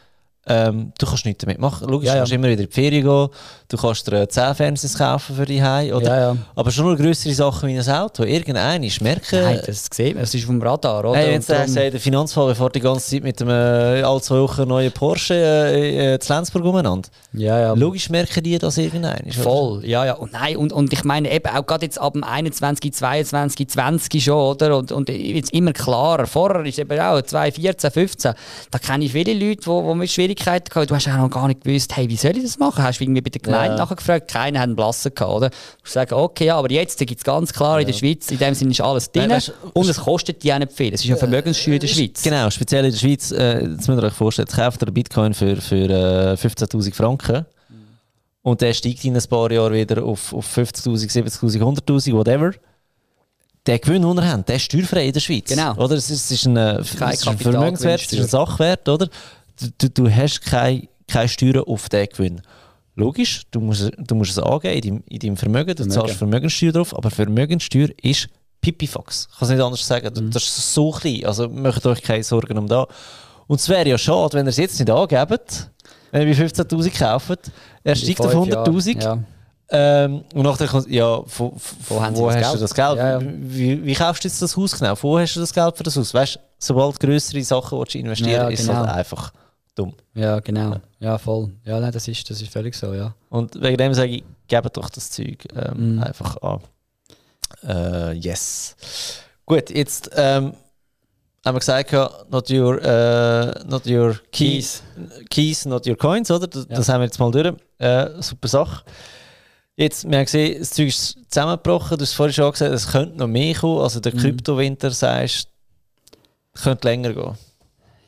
Ähm, du kannst nichts damit machen. Logisch, ja, du kannst immer wieder in die Ferien gehen, du kannst dir 10 Fernseher kaufen für die Heim, oder? Ja, ja. Aber schon nur größere Sachen wie ein Auto. Irgendein ist merken. Nein, das sieht man, das ist vom Radar, oder? Hey, jetzt darum... der Finanzfall, bevor die ganze Zeit mit dem äh, alle zwei Wochen neuen Porsche äh, äh, zu Lenzburg umeinander. Ja, ja. Logisch merken die das irgendein ist. Voll, ja, ja. Und, nein, und, und ich meine eben auch gerade jetzt ab dem 21, 22, 20 schon, oder? Und, und jetzt immer klarer. Vorher ist eben auch 2014, 15. Da kenne ich viele Leute, die, die mit Schwierigkeiten hatten. Du hast auch noch gar nicht gewusst, hey, wie soll ich das machen? Hast du irgendwie bei der Gemeinde ja. nachgefragt? Keiner hat einen Blassen gehabt, oder? Du sagen, okay, ja, aber jetzt gibt es ganz klar ja. in der Schweiz, in dem Sinne ist alles drin. Nein, und es kostet ja nicht viel. Es ist ja Vermögenssteuer in der Schweiz. Genau, speziell in der Schweiz. Äh, jetzt müsst ihr euch vorstellen, kauft ihr Bitcoin für, für äh, 15.000 Franken. Und der steigt in ein paar Jahren wieder auf, auf 50.000, 70.000, 100.000, whatever der Gewinn, den er hat, der ist steuerfrei in der Schweiz. Genau. Oder? Es ist, es ist ein, es ist ein Vermögenswert, es ist ein Sachwert, oder? Du, du hast keine, keine Steuern auf den Gewinn. Logisch, du musst, du musst es angeben in deinem, in deinem Vermögen, du Vermögen. zahlst Vermögenssteuer drauf, aber Vermögenssteuer ist Pipifax. Ich kann es nicht anders sagen. Mhm. Das ist so klein, also macht euch keine Sorgen um das. Und es wäre ja schade, wenn ihr es jetzt nicht angebt, wenn ihr 15'000 kauft, er steigt auf 100'000. Ja. Ähm, und nachher kommt, ja, wo, wo, wo hast Geld? du das Geld? Ja, ja. Wie, wie, kaufst du jetzt das Haus genau? Wo hast du das Geld für das Haus? Weißt du, sobald größere Sachen willst du investieren, ja, genau. ist es halt genau. einfach dumm. Ja, genau. Ja, voll. Ja, nein, das ist, das ist völlig so, ja. Und wegen dem sage ich, gebt doch das Zeug ähm, mm. einfach an. Äh, yes. Gut, jetzt ähm, haben wir gesagt, not your, uh, not your keys, keys, not your coins, oder? Das, ja. das haben wir jetzt mal durch. Äh, super Sache. Jetzt, wir haben gesehen, das Zeug ist zusammengebrochen. Du hast vorhin schon gesagt, es könnte noch mehr kommen. Also der mhm. Kryptowinter, sagst könnte länger gehen.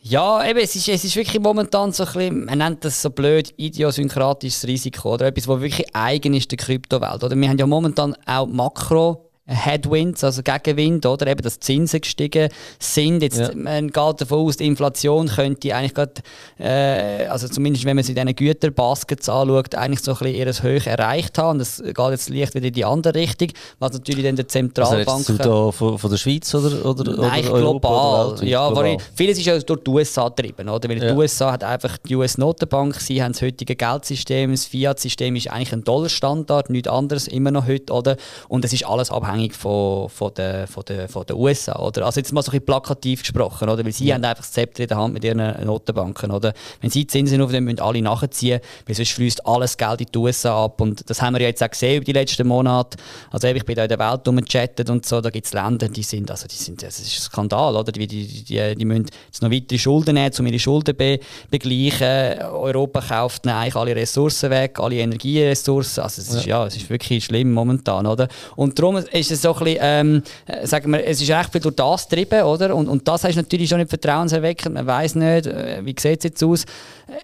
Ja, eben, es ist, es ist wirklich momentan so ein bisschen, man nennt das so blöd, idiosynkratisches Risiko oder etwas, was wirklich eigen ist der Kryptowelt. Oder wir haben ja momentan auch Makro- Headwinds, also Gegenwind, oder eben, dass Zinsen gestiegen sind. Jetzt, ja. Man geht davon aus, die Inflation könnte eigentlich gerade, äh, also zumindest wenn man sich diese Güterbaskets anschaut, eigentlich so ein bisschen ihres Höch erreicht haben. Und das geht jetzt leicht wieder in die andere Richtung, was natürlich dann der Zentralbank... Also du von, von der Schweiz oder, oder, Nein, oder global. Oder ja, global. Vieles ist ja durch die USA getrieben, oder? Weil ja. die USA hat einfach die US-Notenbank, sie haben das heutige Geldsystem, das Fiat-System ist eigentlich ein Dollarstandard, nichts anderes, immer noch heute, oder? Und es ist alles abhängig abhängig von, von, den, von, den, von den USA. Oder? Also jetzt mal so ein bisschen plakativ gesprochen, oder? weil sie ja. haben einfach das Zepter in der Hand mit ihren Notenbanken. Oder? Wenn sie Zinsen aufnehmen, müssen alle nachziehen, weil sonst fließt alles Geld in die USA ab. Und das haben wir ja jetzt auch gesehen über die letzten Monate. Also ich bin da in der Welt rumgechattet und so, da gibt es Länder, die sind, also die sind, das ist ein Skandal, oder? Die, die, die, die müssen jetzt noch weitere Schulden nehmen, um ihre Schulden be begleichen. Europa kauft eigentlich alle Ressourcen weg, alle Energieressourcen. Also es ist, ja. ja, es ist wirklich schlimm momentan, oder? Und darum ist ist es so ein bisschen, ähm, äh, sagen wir, es ist recht viel durch das getrieben, oder? Und, und das ist natürlich schon nicht vertrauenserweckend. Man weiß nicht, äh, wie sieht es jetzt aus.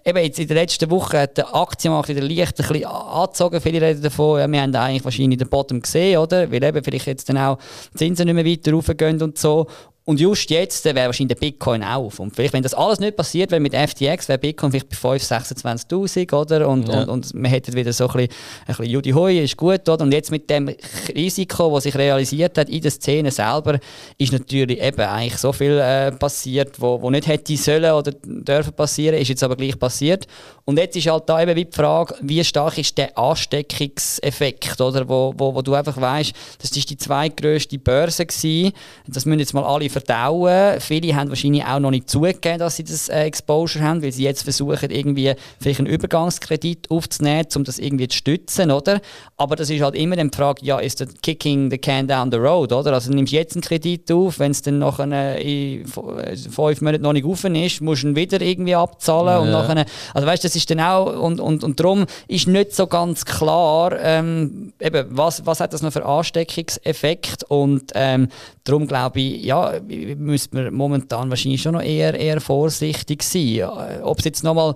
Äh, eben jetzt in der letzten Woche hat der Aktienmarkt wieder leicht ein bisschen angezogen. Viele reden davon, ja, wir haben eigentlich wahrscheinlich den Bottom gesehen, oder? Weil eben vielleicht jetzt dann auch die Zinsen nicht mehr weiter raufgehen und so. Und just jetzt wäre wahrscheinlich der Bitcoin auf. Und vielleicht, wenn das alles nicht passiert wäre mit FTX, wäre Bitcoin vielleicht bei 5.000, 26.000, oder? Und, ja. und, und man hätte wieder so ein bisschen, ein bisschen Judy Hui, ist gut, oder? Und jetzt mit dem Risiko, das sich realisiert hat in der Szene selber, ist natürlich eben eigentlich so viel äh, passiert, wo, wo nicht hätte sollen oder dürfen passieren, ist jetzt aber gleich passiert. Und jetzt ist halt da eben die Frage, wie stark ist der Ansteckungseffekt, oder? Wo, wo, wo du einfach weißt, das ist die zweitgrößte Börse gewesen. Das müssen jetzt mal alle verdauen. Viele haben wahrscheinlich auch noch nicht zugegeben, dass sie das äh, Exposure haben, weil sie jetzt versuchen, irgendwie vielleicht einen Übergangskredit aufzunehmen, um das irgendwie zu stützen, oder? Aber das ist halt immer die Frage, ja, ist das kicking the can down the road, oder? Also du nimmst jetzt einen Kredit auf, wenn es dann nachher in äh, fünf Monaten noch nicht offen ist, musst du ihn wieder irgendwie abzahlen ja. und nachher, also weißt, das ist dann auch, und, und, und darum ist nicht so ganz klar, ähm, eben, was, was hat das noch für Ansteckungseffekt und ähm, darum glaube ich, ja, müsste man momentan wahrscheinlich schon noch eher, eher vorsichtig sein. Ob es jetzt nochmal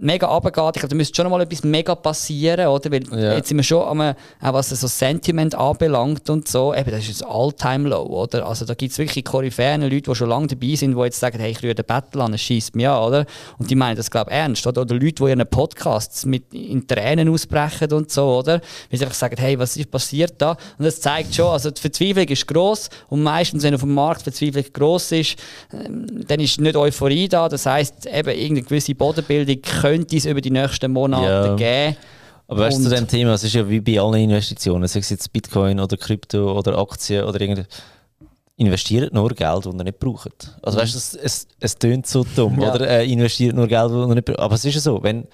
mega runtergeht. Ich glaube, da müsste schon mal etwas mega passieren, oder? Weil ja. jetzt sind wir schon am, auch was so Sentiment anbelangt und so, eben, das ist ein All-Time-Low, oder? Also da gibt es wirklich Koryphäen, Leute, die schon lange dabei sind, die jetzt sagen, hey, ich rühre den Battle an, es schießt mich an, oder? Und die meinen das, glaube ich, ernst, oder? Oder Leute, die ihren Podcasts mit in Tränen ausbrechen und so, oder? Weil sie einfach sagen, hey, was ist passiert da? Und das zeigt schon, also die Verzweiflung ist gross und meistens, wenn auf dem Markt Verzweiflung gross ist, ähm, dann ist nicht Euphorie da, das heisst, eben irgendeine gewisse Bodenbildung könnte es über die nächsten Monate ja. geben. Aber weißt du, zu dem Thema, es ist ja wie bei allen Investitionen, sei es jetzt Bitcoin oder Krypto oder Aktien oder irgendwie, investiert nur Geld, das ihr nicht braucht. Also weißt du, es, es, es tönt so dumm, ja. oder? Äh, investiert nur Geld, das ihr nicht braucht. Aber es ist ja so, wenn,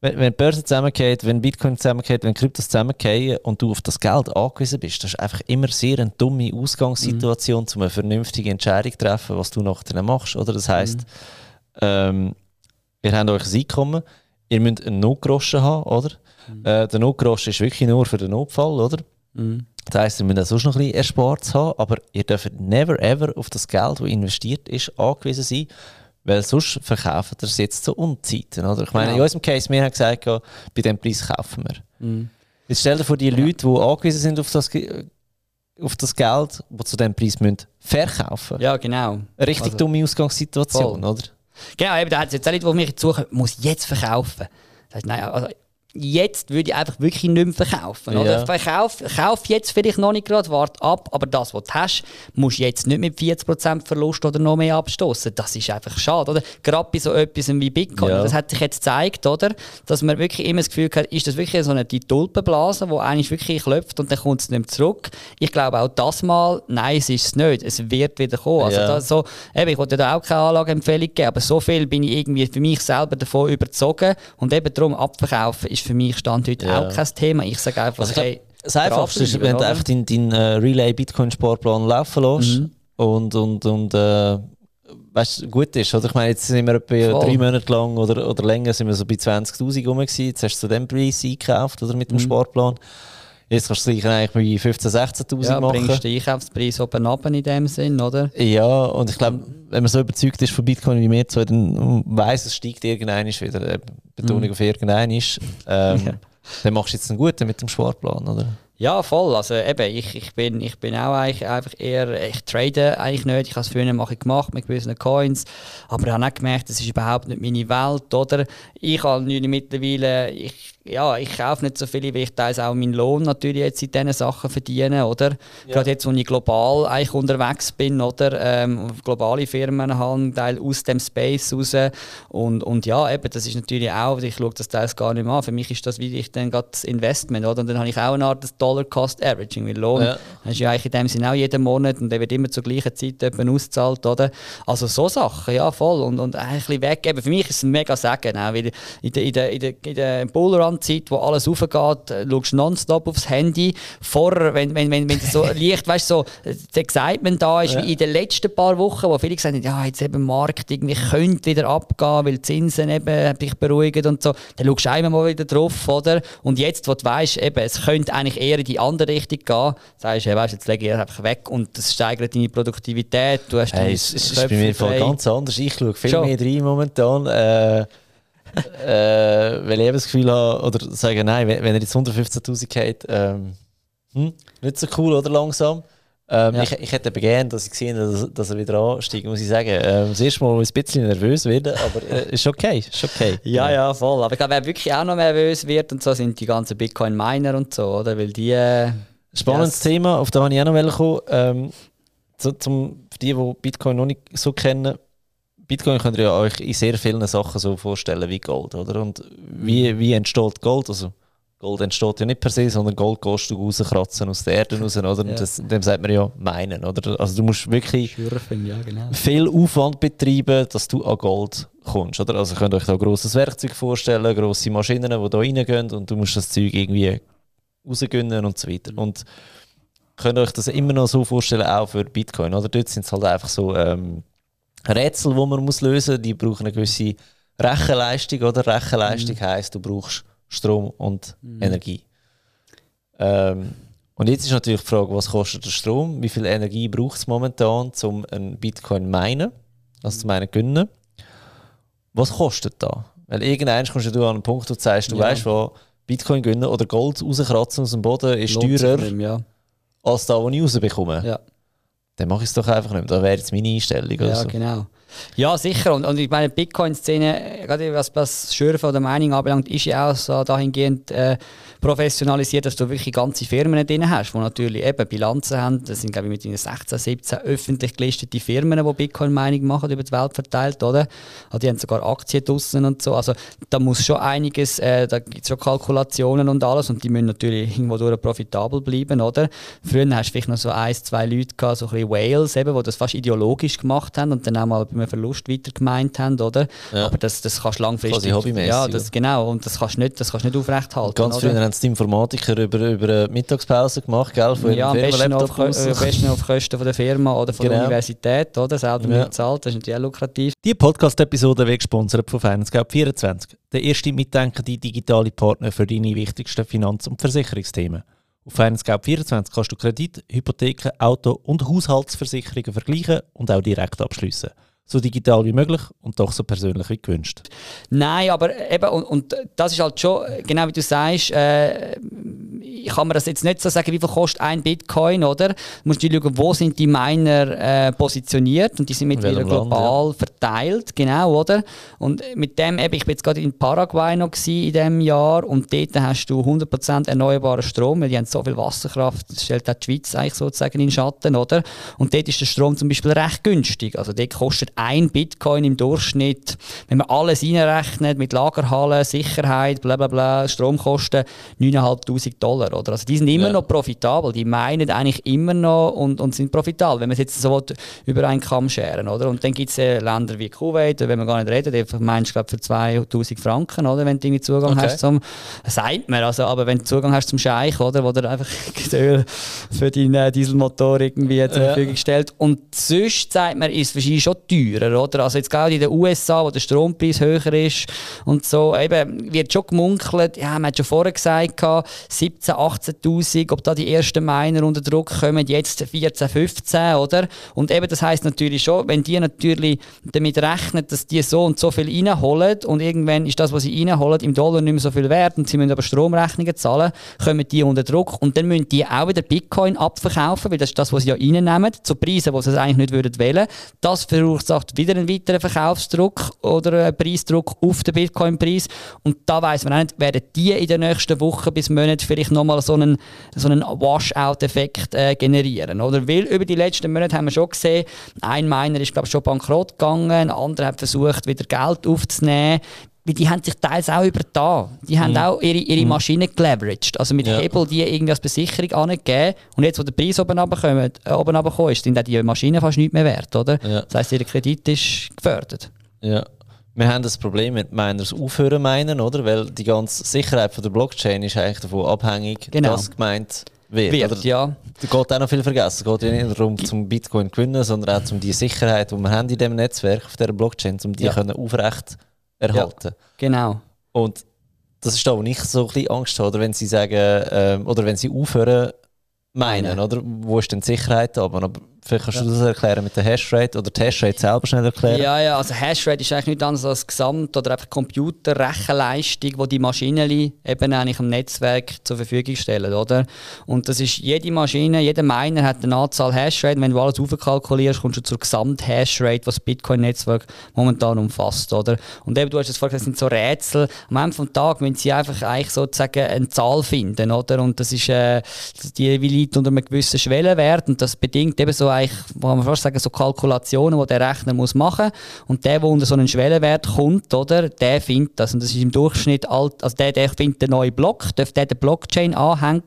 wenn, wenn die Börse zusammengeht, wenn Bitcoin zusammengeht, wenn Kryptos zusammengehen und du auf das Geld angewiesen bist, das ist einfach immer sehr eine dumme Ausgangssituation, mhm. um eine vernünftige Entscheidung zu treffen, was du nachher machst. Oder? Das heisst, mhm. ähm, ihr habt euch ein Einkommen, ihr müsst einen Notgroschen haben, oder? Mhm. Äh, der Notgroschen ist wirklich nur für den Notfall, oder? Mhm. Das heisst, ihr müsst auch sonst noch ein bisschen erspart haben, aber ihr dürft never ever auf das Geld, das investiert ist, angewiesen sein, weil sonst verkaufen ihr es jetzt zu Unzeiten, oder? Ich meine, genau. in unserem Case, wir haben gesagt, bei diesem Preis kaufen wir. Mhm. Jetzt stell dir vor, die ja. Leute, die angewiesen sind auf das, auf das Geld, die zu diesem Preis müssen verkaufen. Ja, genau. Eine richtig also, dumme Ausgangssituation, voll. oder? Genau, eben, da hat es jetzt auch nicht, wo mich suchen, muss jetzt verkaufen. Das heißt, nein, also, jetzt würde ich einfach wirklich nicht mehr verkaufen. Ja. Oder? Verkauf, kauf jetzt vielleicht noch nicht gerade, warte ab, aber das, was du hast, musst du jetzt nicht mit 40% Verlust oder noch mehr abstoßen. Das ist einfach schade. Oder? Gerade bei so etwas wie Bitcoin. Ja. Das hat sich jetzt gezeigt, oder? dass man wirklich immer das Gefühl hat, ist das wirklich so eine die Tulpenblase, die eigentlich wirklich klopft und dann kommt es nicht mehr zurück. Ich glaube auch das Mal, nein, es ist es nicht. Es wird wieder kommen. Also ja. das so, eben, ich wollte da auch keine Anlageempfehlung geben, aber so viel bin ich irgendwie für mich selber davon überzogen und eben darum abverkaufen ist für mich Stand heute ja. auch kein Thema. Ich sage einfach, also hey, das Einfachste ist, wenn du einfach deinen dein, uh, Relay Bitcoin Sportplan laufen lässt mhm. und, und, und uh, weißt, gut ist. Oder? Ich meine, jetzt sind wir etwa drei Monate lang oder, oder länger sind wir so bei 20.000 rum gewesen. Jetzt hast du zu dem Preis eingekauft oder, mit dem mhm. Sportplan. Jetzt kannst du es eigentlich bei 15.000, 16.000 ja, machen. bringst den Einkaufspreis oben runter in dem Sinn, oder? Ja, und ich glaube, wenn man so überzeugt ist von Bitcoin wie mir, dann weiss es steigt irgendein wieder. Äh, Betonung mhm. auf irgendein ist. Ähm, ja. Dann machst du jetzt einen guten mit dem Sportplan, oder? Ja, voll. Also eben, ich, ich, bin, ich bin auch eigentlich einfach eher, ich trade eigentlich nicht. Ich habe es früher mache gemacht mit gewissen Coins, aber ich habe auch gemerkt, das ist überhaupt nicht meine Welt, oder? Ich habe mittlerweile, ich, ja, ich kaufe nicht so viele, weil ich teils auch meinen Lohn natürlich jetzt in diesen Sachen verdiene, oder? Ja. Gerade jetzt, wo ich global eigentlich unterwegs bin, oder? Ähm, globale Firmen haben, Teil aus dem Space raus und, und ja, eben, das ist natürlich auch, ich schaue das teils gar nicht mehr an. Für mich ist das wie ich dann gerade das Investment, oder? Und dann habe ich auch eine Art Dollar Cost Averaging, weil Lohn ja. hast du ja eigentlich in dem Sinne auch jeden Monat und der wird immer zur gleichen Zeit ausgezahlt, oder? Also so Sachen, ja, voll und, und ein bisschen weg. Eben, für mich ist es ein mega Sagen, auch, weil in der, in der, in der, in der Bullrun Zeit, wo alles aufgeht, äh, schaust nonstop aufs Handy. Vorher, wenn, wenn, wenn, wenn so Licht, weißt du, so, der Excitement da ist, ja. wie in den letzten paar Wochen, wo viele gesagt haben, ja, jetzt eben Markt irgendwie könnte wieder abgehen, weil die Zinsen eben sich beruhigen und so, dann schaust du einmal mal wieder drauf, oder? Und jetzt, wo du weißt, eben, es könnte eigentlich eher in die andere Richtung gehen, sagst du, hey, weißt, jetzt lege ich einfach weg und das steigert deine Produktivität. Du hast hey, es ist bei mir voll ganz anders. Ich schaue viel Schon. mehr rein momentan. Äh, äh, weil ich eben das Gefühl habe, oder sage, nein, wenn, wenn er jetzt 115.000 geht, ähm, hm, nicht so cool oder langsam. Ähm, ja. ich, ich hätte eben dass ich gesehen dass, dass er wieder ansteigt, muss ich sagen. Ähm, das erste Mal ein bisschen nervös werden, aber äh, ist okay, ist okay. Ja, ja, voll. Aber ich glaube, wer wirklich auch noch nervös wird und so, sind die ganzen Bitcoin-Miner und so, oder? Weil die... Äh, Spannendes yes. Thema, auf das habe ich auch noch kommen. Ähm, zu, zum, für die, die Bitcoin noch nicht so kennen, Bitcoin könnt ihr euch in sehr vielen Sachen so vorstellen wie Gold, oder? Und wie, wie entsteht Gold? Also Gold entsteht ja nicht per se, sondern Gold kannst du rauskratzen aus der Erde raus, oder? Ja. Das, dem sagt man ja meinen, oder? Also du musst wirklich Schürfen, ja, genau. viel Aufwand betreiben, dass du an Gold kommst, oder? Also könnt ihr euch da ein grosses Werkzeug vorstellen, grosse Maschinen, die da reingehen und du musst das Zeug irgendwie rausgönnen und so weiter. Und könnt ihr euch das immer noch so vorstellen, auch für Bitcoin, oder? Dort sind es halt einfach so... Ähm, Rätsel, die man muss lösen muss, die brauchen eine gewisse Rechenleistung. Oder? Rechenleistung mhm. heisst, du brauchst Strom und mhm. Energie. Ähm, und jetzt ist natürlich die Frage, was kostet der Strom? Wie viel Energie braucht es momentan, um einen Bitcoin zu meinen, also zu meinen gönnen? Was kostet da? Weil irgendwann kommst du an einen Punkt, wo du sagst, du ja. weißt, wo Bitcoin gönnen oder Gold rauskratzen aus dem Boden ist Lohnt teurer nicht, ja. als da, was ich rausbekomme. Ja dann mache ich es doch einfach nicht mehr. Das wäre jetzt meine Einstellung. Ja, so. genau. Ja, sicher. Und, und ich meine, Bitcoin-Szene, gerade was, was Schürfen oder Meinung anbelangt, ist ja auch so dahingehend äh, professionalisiert, dass du wirklich ganze Firmen drin hast, die natürlich eben Bilanzen haben. Das sind, glaube ich, mit 16, 17 öffentlich gelistete Firmen, die Bitcoin-Meinung machen, über die Welt verteilt, oder? Also die haben sogar Aktien draussen und so. Also da muss schon einiges, äh, da gibt es schon Kalkulationen und alles und die müssen natürlich irgendwo durch profitabel bleiben, oder? Früher hast du vielleicht noch so ein, zwei Leute gehabt, so ein bisschen Whales, eben, die das fast ideologisch gemacht haben und dann auch mal einem Verlust weiter gemeint haben, oder? Ja. Aber das, das kannst du langfristig... Quasi Ja, das, genau. Und das kannst du nicht, das kannst nicht aufrecht Ganz früher haben es die Informatiker über, über Mittagspause gemacht, gell? Von ja, am besten, auf, äh, besten auf Kosten von der Firma oder von genau. der Universität, oder? Selber ja. bezahlt, das ist natürlich auch lukrativ. Die Podcast-Episode wird gesponsert von FinanceGap24, der erste mitdenkende digitale Partner für deine wichtigsten Finanz- und Versicherungsthemen. Auf FinanceGap24 kannst du Kredit, Hypotheken, Auto- und Haushaltsversicherungen vergleichen und auch direkt abschließen so digital wie möglich und doch so persönlich wie gewünscht. Nein, aber eben, und, und das ist halt schon, genau wie du sagst, äh, kann man das jetzt nicht so sagen, wie viel kostet ein Bitcoin, oder? Du musst du schauen, wo sind die Miner äh, positioniert und die sind mittlerweile global ja. verteilt, genau, oder? Und mit dem, eben, ich bin jetzt gerade in Paraguay noch in diesem Jahr und dort hast du 100% erneuerbaren Strom, weil die haben so viel Wasserkraft, das stellt auch die Schweiz eigentlich sozusagen in den Schatten, oder? Und dort ist der Strom zum Beispiel recht günstig. Also dort kostet ein Bitcoin im Durchschnitt, wenn man alles reinrechnet, mit Lagerhallen, Sicherheit, bla bla bla, Stromkosten, 9'500 Dollar, oder? Also die sind immer ja. noch profitabel, die meinen eigentlich immer noch und, und sind profitabel, wenn man es jetzt so über einen Kamm scheren, oder? Und dann gibt es äh, Länder wie Kuwait, wenn wir gar nicht reden, die meinst du für 2000 Franken, oder? Wenn du irgendwie Zugang okay. hast zum, sagt man, also, aber wenn du Zugang hast zum Scheich, oder? Wo der einfach Öl für deinen Dieselmotor irgendwie zur Verfügung ja. stellt. Und sonst, sagt man, ist es wahrscheinlich schon teurer, oder? Also jetzt gerade in den USA, wo der Strompreis höher ist und so, eben, wird schon gemunkelt, ja, man hat schon vorher gesagt, 17, 18'000, ob da die ersten Miner unter Druck kommen, jetzt 14, 15, oder? Und eben, das heisst natürlich schon, wenn die natürlich damit rechnen, dass die so und so viel reinholen und irgendwann ist das, was sie reinholen, im Dollar nicht mehr so viel wert und sie müssen aber Stromrechnungen zahlen, kommen die unter Druck und dann müssen die auch wieder Bitcoin abverkaufen, weil das ist das, was sie ja reinnehmen, zu Preisen, die sie eigentlich nicht würden. Das verursacht wieder einen weiteren Verkaufsdruck oder einen Preisdruck auf den Bitcoin-Preis und da weiß man auch nicht, werden die in den nächsten Wochen bis Monaten vielleicht nochmal so einen, so einen Washout-Effekt äh, generieren, oder? Weil über die letzten Monate haben wir schon gesehen, ein Miner ist glaube ich schon bankrott gegangen, ein anderer hat versucht wieder Geld aufzunehmen weil die haben sich teils auch übertan. Die haben mhm. auch ihre, ihre mhm. Maschinen geleveraged. Also mit ja. Hebel die irgendwie als Besicherung angegeben. Und jetzt, wo der Preis oben runtergekommen äh, oben ist, sind auch die Maschinen fast nicht mehr wert, oder? Ja. Das heisst, ihr Kredit ist gefördert. Ja. Wir haben das Problem mit Miners aufhören meinen, oder? Weil die ganze Sicherheit von der Blockchain ist eigentlich davon abhängig, genau. dass gemeint wird. wird oder? ja. Da geht auch noch viel vergessen. Es geht ja nicht darum, zum Bitcoin zu gewinnen, sondern auch um die Sicherheit, die wir haben in diesem Netzwerk, auf dieser Blockchain, um die ja. können aufrecht erhalten. Ja, genau. Und das ist da, wo ich so ein bisschen Angst habe, oder wenn sie sagen, ähm, oder wenn sie aufhören meinen, oder? Wo ist denn die Sicherheit aber? aber Vielleicht kannst du das erklären mit der Hashrate oder die Hashrate selber schnell erklären. Ja, ja, also Hashrate ist eigentlich nichts anderes als Gesamt- oder einfach Computerrechenleistung, die die Maschinen eben eigentlich im Netzwerk zur Verfügung stellen, oder? Und das ist jede Maschine, jeder Miner hat eine Anzahl Hashrate. Wenn du alles aufkalkulierst, kommst du zur Gesamt-Hashrate, was das Bitcoin-Netzwerk momentan umfasst, oder? Und eben, du hast es vorhin gesagt, das sind so Rätsel. Am Ende des Tages müssen sie einfach eigentlich sozusagen eine Zahl finden, oder? Und das ist, äh, die liegt unter einem gewissen Schwellenwert und das bedingt eben so eigentlich, kann man fast sagen, so Kalkulationen, die der Rechner muss machen muss. Und der, der unter so einen Schwellenwert kommt, oder, der findet das. Und das ist im Durchschnitt, alt, also der, der findet den neuen Block, darf der den Blockchain anhängen.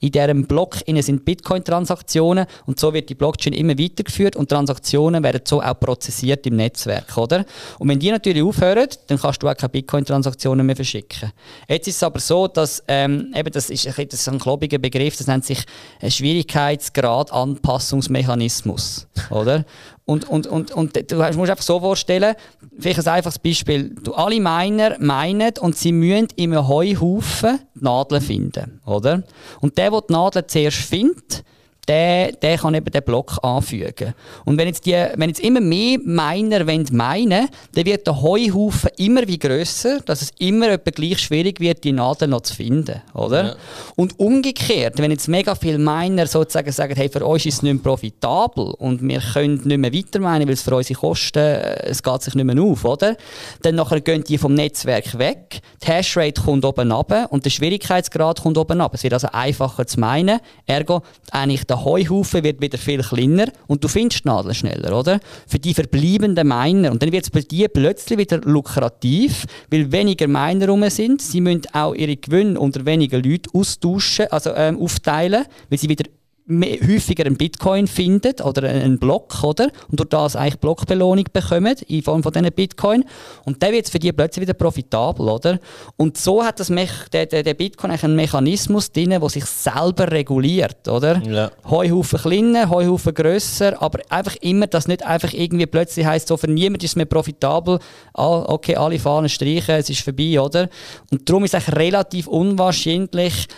In diesem Block sind Bitcoin-Transaktionen und so wird die Blockchain immer weitergeführt und Transaktionen werden so auch prozessiert im Netzwerk, oder? Und wenn die natürlich aufhören, dann kannst du auch keine Bitcoin-Transaktionen mehr verschicken. Jetzt ist es aber so, dass, ähm, eben, das ist, ein, das ist ein klobiger Begriff, das nennt sich Schwierigkeitsgrad Anpassungsmechanismus. Mechanismus, oder? Und, und, und, und du musst einfach so vorstellen, vielleicht ein einfaches Beispiel, du, alle Miner meinen und sie müssen im Heuhaufen die Nadeln finden, oder? Und der, der die Nadeln zuerst findet, der, der kann eben den Block anfügen. Und wenn jetzt, die, wenn jetzt immer mehr Miner meinen dann wird der Heuhaufen immer wie grösser, dass es immer etwa gleich schwierig wird, die Nadel noch zu finden. Oder? Ja. Und umgekehrt, wenn jetzt mega viele Miner sozusagen sagen, hey, für uns ist es nicht mehr profitabel und wir können nicht mehr weiter meinen, weil es für unsere Kosten, äh, es geht sich nicht mehr auf, oder? Dann nachher gehen die vom Netzwerk weg, die Hashrate kommt oben runter und der Schwierigkeitsgrad kommt oben runter. Es wird also einfacher zu meinen, ergo eigentlich der Heuhaufen wird wieder viel kleiner und du findest die Nadel schneller, oder? Für die verbleibenden Miner. Und dann wird es bei dir plötzlich wieder lukrativ, weil weniger Miner rum sind. Sie müssen auch ihre Gewinne unter weniger Leuten austauschen, also ähm, aufteilen, weil sie wieder mehr, häufiger einen Bitcoin findet oder einen Block, oder? Und durch das eigentlich Blockbelohnung bekommen in Form von diesen Bitcoin. Und dann wird es für die plötzlich wieder profitabel, oder? Und so hat das Mech der, der, der Bitcoin eigentlich einen Mechanismus drin, der sich selber reguliert, oder? Ja. Heuhaufen kleiner, Heuhaufen grösser, aber einfach immer, dass nicht einfach irgendwie plötzlich heißt, so für niemand ist es mehr profitabel, ah, okay, alle Fahnen streichen, es ist vorbei, oder? Und darum ist es eigentlich relativ unwahrscheinlich,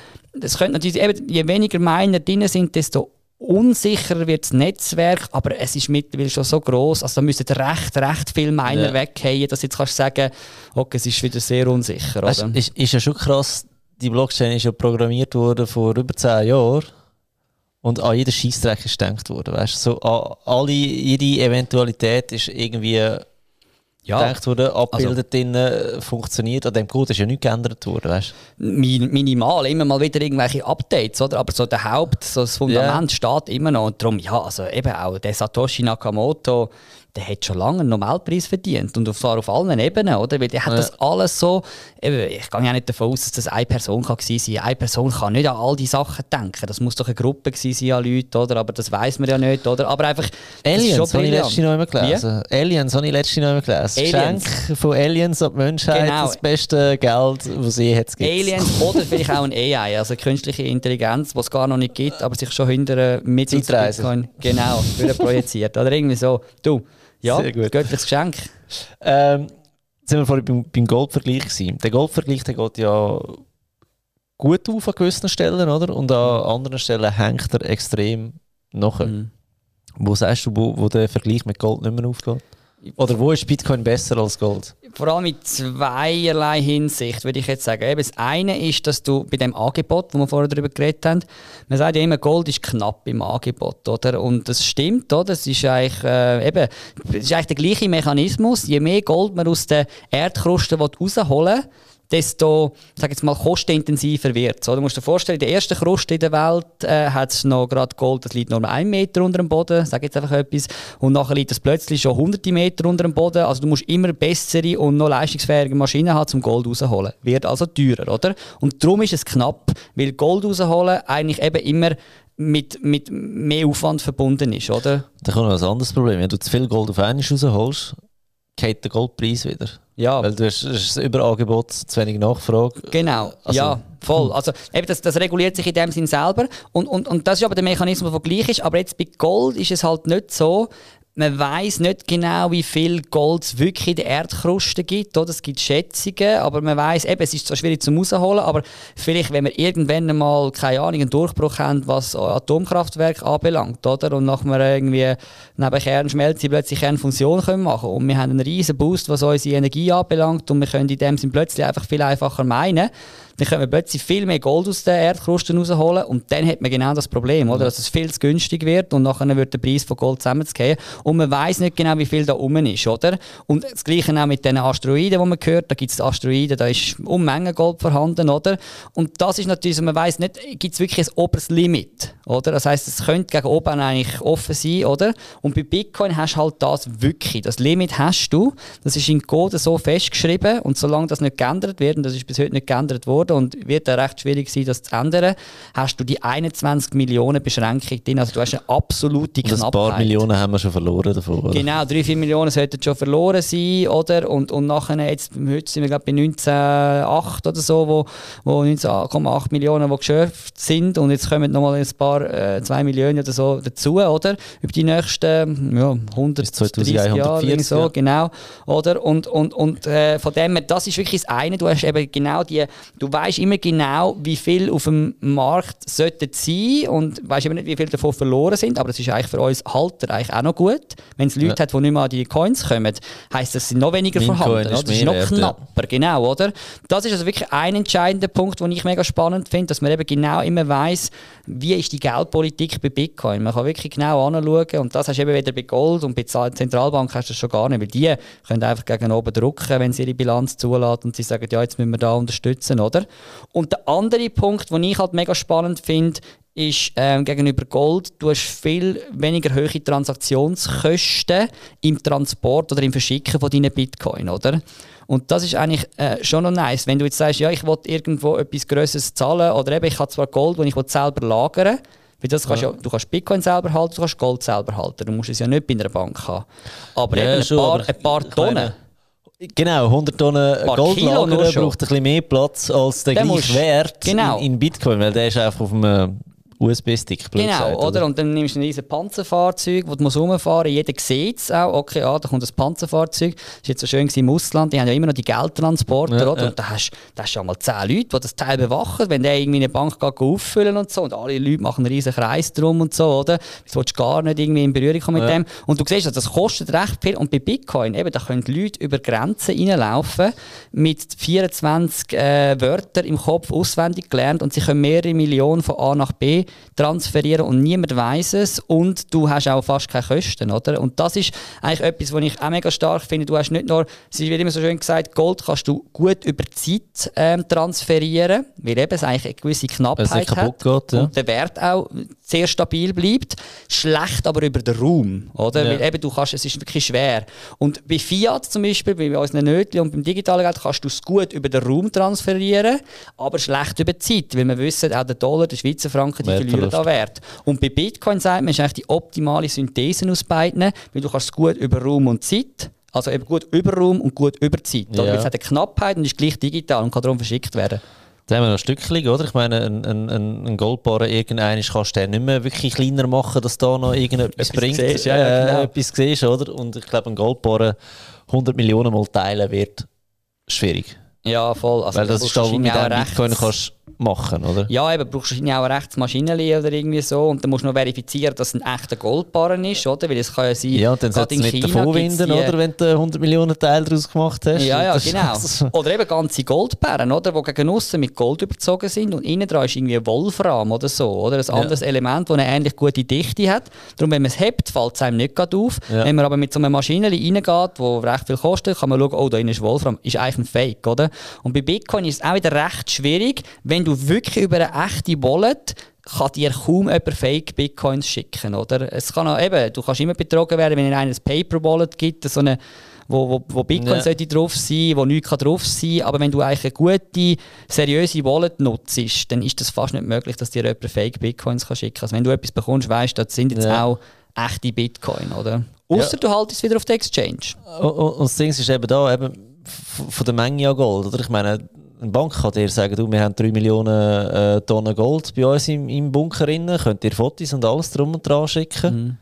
das könnte natürlich, eben, je weniger Miner drin sind, desto unsicherer wird das Netzwerk, aber es ist mittlerweile schon so groß, also da müssen recht, recht viele Miner ja. weggehen, dass jetzt kannst du sagen, okay, es ist wieder sehr unsicher. Weißt, oder? Ist, ist ja schon krass, die Blockchain ist ja programmiert worden vor über 10 Jahren und an jeden Scheißdreck ist gedacht worden. Weißt du, so, alle, jede Eventualität ist irgendwie Ja, gedacht worden, abgebildet äh, funktioniert. An dem Code ist ja nichts geändert worden, weißt mi- minimal, immer mal wieder irgendwelche Updates, oder? Aber so der Haupt, so das Fundament steht immer noch. Und darum, ja, also eben auch der Satoshi Nakamoto, der hat schon lange einen Nobelpreis verdient. Und zwar auf allen Ebenen, oder? Weil der hat Ja. das alles so, ich gehe ja nicht davon aus, dass das eine Person kann gewesen sein Eine Person kann nicht an all die Sachen denken. Das muss doch eine Gruppe gewesen sein an Leuten, oder? Aber das weiß man ja nicht, oder? Aber einfach, Aliens habe ich letztens noch einmal gelesen. Aliens habe ich letztens noch einmal gelesen. Aliens. Geschenk von Aliens an die Menschheit, Genau. das beste Geld, das es je hat gibt. Aliens oder vielleicht auch ein AI, also künstliche Intelligenz, die es gar noch nicht gibt, aber sich schon hinter mit Zeitreise. Bitcoin genau würde projiziert. Oder irgendwie so. Du, ja, Sehr gut. göttliches Geschenk. Ähm, sind wir vorhin beim, beim Goldvergleich gewesen. Der Goldvergleich der geht ja gut auf an gewissen Stellen, oder? Und an anderen Stellen hängt er extrem nachher. Mhm. Wo sagst du, wo, wo der Vergleich mit Gold nicht mehr aufgeht? Oder wo ist Bitcoin besser als Gold? Vor allem in zweierlei Hinsicht, würde ich jetzt sagen. Eben, das eine ist, dass du bei dem Angebot, wo wir vorher darüber geredet haben, man sagt ja immer, Gold ist knapp im Angebot, oder? Und das stimmt, oder? Das ist eigentlich, äh, eben, das ist eigentlich der gleiche Mechanismus. Je mehr Gold man aus der Erdkruste rausholen will, desto, sag jetzt mal, kostenintensiver wird es. Du musst dir vorstellen, in der ersten Kruste in der Welt äh, hat es noch gerade Gold, das liegt nur einen Meter unter dem Boden, sag jetzt einfach etwas, und nachher liegt es plötzlich schon hunderte Meter unter dem Boden. Also du musst immer bessere und noch leistungsfähige Maschinen haben, um Gold rauszuholen. Wird also teurer, oder? Und darum ist es knapp, weil Gold rausholen eigentlich eben immer mit, mit mehr Aufwand verbunden ist, oder? Da kommt noch ein anderes Problem. Wenn du zu viel Gold auf einmal rausholst, geht der Goldpreis wieder. Ja. Weil du hast, hast Überangebot, zu wenig Nachfrage. Genau, Also- ja, voll. Also eben das, das reguliert sich in dem Sinn selber und, und, und das ist aber der Mechanismus, der gleich ist. Aber jetzt bei Gold ist es halt nicht so, man weiß nicht genau, wie viel Gold es wirklich in der Erdkruste gibt. Oder? Es gibt Schätzungen, aber man weiß, eben, es ist zwar schwierig zum rausholen, aber vielleicht, wenn wir irgendwann mal, keine Ahnung, einen Durchbruch haben, was Atomkraftwerke anbelangt, oder? und nachher irgendwie neben Kernschmelze plötzlich Kernfusion können machen und wir haben einen riesen Boost, was unsere Energie anbelangt und wir können in dem Sinn plötzlich einfach viel einfacher meinen, dann können wir plötzlich viel mehr Gold aus der Erdkruste rausholen und dann hat man genau das Problem, oder? dass es viel zu günstig wird und nachher wird der Preis von Gold zusammenzugehen und man weiß nicht genau, wie viel da oben ist, oder? Und das Gleiche auch mit den Asteroiden, die man hört, da gibt es Asteroiden, da ist Unmengen Gold vorhanden, oder? Und das ist natürlich, man weiß nicht, gibt es wirklich ein oberes Limit, oder? Das heißt, es könnte gegen oben eigentlich offen sein, oder? Und bei Bitcoin hast du halt das wirklich, das Limit hast du, das ist in Code so festgeschrieben und solange das nicht geändert wird, und das ist bis heute nicht geändert worden und wird dann recht schwierig sein, das zu ändern, hast du die 21 Millionen Beschränkung drin, also du hast eine absolute Und ein Knappheit. paar Millionen haben wir schon verloren davon. Oder? Genau, 3, 4 Millionen sollten schon verloren sein, oder? Und, und nachher, jetzt, heute sind wir glaube bei 19,8 oder so, wo, wo 19,8 Millionen die geschöpft sind und jetzt kommen nochmal ein paar, äh, 2 Millionen oder so dazu, oder? Über die nächsten, ja, 130 Bis Jahre, 2140, irgendwie so, ja. genau, oder? Und, und, und äh, von dem her, das ist wirklich das eine, du hast eben genau die, du weißt immer genau, wie viel auf dem Markt sollte sein und weißt immer nicht, wie viel davon verloren sind, aber das ist eigentlich für uns Halter eigentlich auch noch gut. Wenn es Leute Ja. hat, die nicht mehr an die Coins kommen, heisst das, sind noch weniger Mein vorhanden. Ist? Das ist noch wert, ja. knapper, genau, oder? Das ist also wirklich ein entscheidender Punkt, den ich mega spannend finde, dass man eben genau immer weiß, wie ist die Geldpolitik bei Bitcoin. Man kann wirklich genau anschauen und das hast du eben wieder bei Gold und bei der Zentralbank hast du das schon gar nicht, weil die können einfach gegen oben drücken, wenn sie ihre Bilanz zulassen und sie sagen, ja, jetzt müssen wir da unterstützen, oder? Und der andere Punkt, den ich halt mega spannend finde, ist ähm, gegenüber Gold, du hast viel weniger hohe Transaktionskosten im Transport oder im Verschicken von deinen Bitcoin, oder? Und das ist eigentlich äh, schon noch nice, wenn du jetzt sagst, ja, ich will irgendwo etwas Größeres zahlen oder eben, ich habe zwar Gold, das ich will selber lagern weil das kannst ja. du kannst Bitcoin selber halten, du kannst Gold selber halten. Du musst es ja nicht bei einer Bank haben. Aber Ja, eben ein schon, paar, aber ein paar Tonnen. Genau, 100 Tonnen Gold lagern braucht ein bisschen mehr Platz als der Den gleiche Wert genau. in, in Bitcoin, weil der ist einfach auf einem USB-Stick. Genau, gesagt, oder? Und dann nimmst du ein riesiges Panzerfahrzeug, das du rumfahren Jeder sieht es auch. Okay, ah, da kommt ein Panzerfahrzeug. Das war jetzt so schön im Ausland. Die haben ja immer noch die Geldtransporter, ja, oder? Ja. Und da hast du schon mal zehn Leute, die das Teil bewachen. Wenn der irgendwie eine Bank geht, auffüllen und so. Und alle Leute machen einen riesigen Kreis drum und so, oder? Jetzt willst du gar nicht irgendwie in Berührung kommen mit ja. dem. Und du siehst, also das kostet recht viel. Und bei Bitcoin, eben, da können Leute über Grenzen reinlaufen mit 24 äh, Wörtern im Kopf auswendig gelernt und sie können mehrere Millionen von A nach B transferieren und niemand weiß es und du hast auch fast keine Kosten, oder? Und das ist eigentlich etwas, was ich auch mega stark finde. Du hast nicht nur, es wird immer so schön gesagt, Gold kannst du gut über Zeit ähm, transferieren, weil eben es eigentlich eine gewisse Knappheit hat geht, ja. und der Wert auch sehr stabil bleibt. Schlecht aber über den Raum, oder? Ja. Weil eben du kannst, es ist wirklich schwer. Und bei Fiat zum Beispiel, bei unseren Nötchen und beim digitalen Geld kannst du es gut über den Raum transferieren, aber schlecht über die Zeit, weil wir wissen, auch der Dollar, der Schweizer Franken, die verlieren da Wert. Und bei Bitcoin sagt man, ist eigentlich die optimale Synthese aus beiden, weil du kannst es gut über Raum und Zeit also eben gut über Raum und gut über Zeit. Ja. Es hat eine Knappheit und ist gleich digital und kann darum verschickt werden. Da haben wir noch ein Stückchen, oder? Ich meine, ein, ein, ein Goldbarren irgendeinen kannst du nicht mehr wirklich kleiner machen, dass da noch irgendetwas bringt. Siehst, ja, ja, genau. äh, etwas siehst, oder? Und ich glaube, ein Goldbarren 100 Millionen Mal teilen wird schwierig. Ja, voll. Also, Weil das ist da, wo mit einem Bitcoin kannst machen, oder? Ja, eben, brauchst du auch ein rechtes Maschinenli oder irgendwie so und dann musst du noch verifizieren, dass es ein echter Goldbarren ist, oder? Weil es kann ja sein, ja, und dann sollst du nicht davon winden, oder? Wenn du 100 Millionen Teile daraus gemacht hast. Ja, ja, genau. oder eben ganze Goldbarren, oder? Die gegen aussen mit Gold überzogen sind und innen dran ist irgendwie Wolfram oder so, oder? Ein anderes ja. Element, das eine ähnlich gute Dichte hat. Darum, wenn man es hebt, fällt es einem nicht gerade auf. Ja. Wenn man aber mit so einem Maschinenli reingeht, das recht viel kostet, kann man schauen, oh, da innen ist Wolfram. Ist eigentlich ein Fake, oder? Und bei Bitcoin ist es auch wieder recht schwierig, wenn du wirklich über eine echte Wallet kann dir kaum jemand Fake Bitcoins schicken, oder? Es kann auch, eben, du kannst immer betrogen werden, wenn es ein Paper Wallet gibt, so eine, wo, wo, wo Bitcoin ja. sollte drauf sein, wo nichts kann drauf sein, aber wenn du eigentlich eine gute, seriöse Wallet nutzt, dann ist das fast nicht möglich, dass dir jemand Fake Bitcoins kann schicken kann. Also wenn du etwas bekommst, weißt du, das sind jetzt ja. auch echte Bitcoin, oder? Außer ja. du haltest es wieder auf der Exchange. Und, und, und das Ding ist eben da, eben von der Menge an Gold, oder? Ich meine, eine Bank kann dir sagen, du, wir haben 3 Millionen äh, Tonnen Gold bei uns im, im Bunker drin, könnt ihr Fotos und alles drum und dran schicken. Mhm.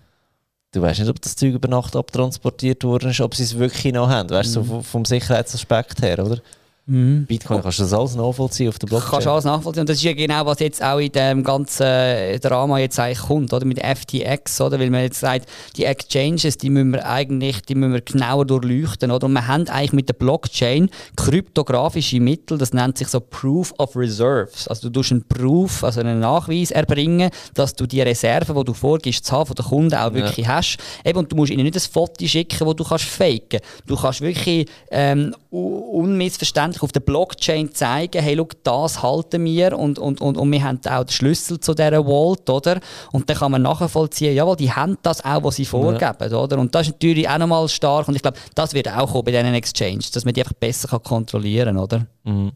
Du weißt nicht, ob das Zeug über Nacht abtransportiert worden ist, ob sie es wirklich noch haben, weißt du, mhm. so vom Sicherheitsaspekt her, oder? Mhm. Bitcoin kannst du das alles nachvollziehen auf der Blockchain. Kannst du alles nachvollziehen. Und das ist ja genau, was jetzt auch in dem ganzen Drama jetzt eigentlich kommt, oder? Mit FTX, oder? Weil man jetzt sagt, die Exchanges, die müssen wir eigentlich, die müssen wir genauer durchleuchten, oder? Und wir haben eigentlich mit der Blockchain kryptografische Mittel, das nennt sich so Proof of Reserves. Also du tust einen Proof, also einen Nachweis erbringen, dass du die Reserven, die du vorgibst, zu haben von den Kunden auch wirklich ja. hast. Eben, und du musst ihnen nicht ein Foto schicken, das du kannst faken. Du kannst wirklich ähm, unmissverständlich schlussendlich auf der Blockchain zeigen, hey, schau, das halten wir und, und, und, und wir haben auch den Schlüssel zu dieser Vault, oder? Und dann kann man nachvollziehen, jawohl, die haben das auch, was sie vorgeben, ja. oder? Und das ist natürlich auch nochmal stark und ich glaube, das wird auch kommen bei diesen Exchanges, dass man die einfach besser kann kontrollieren kann, oder? Mhm.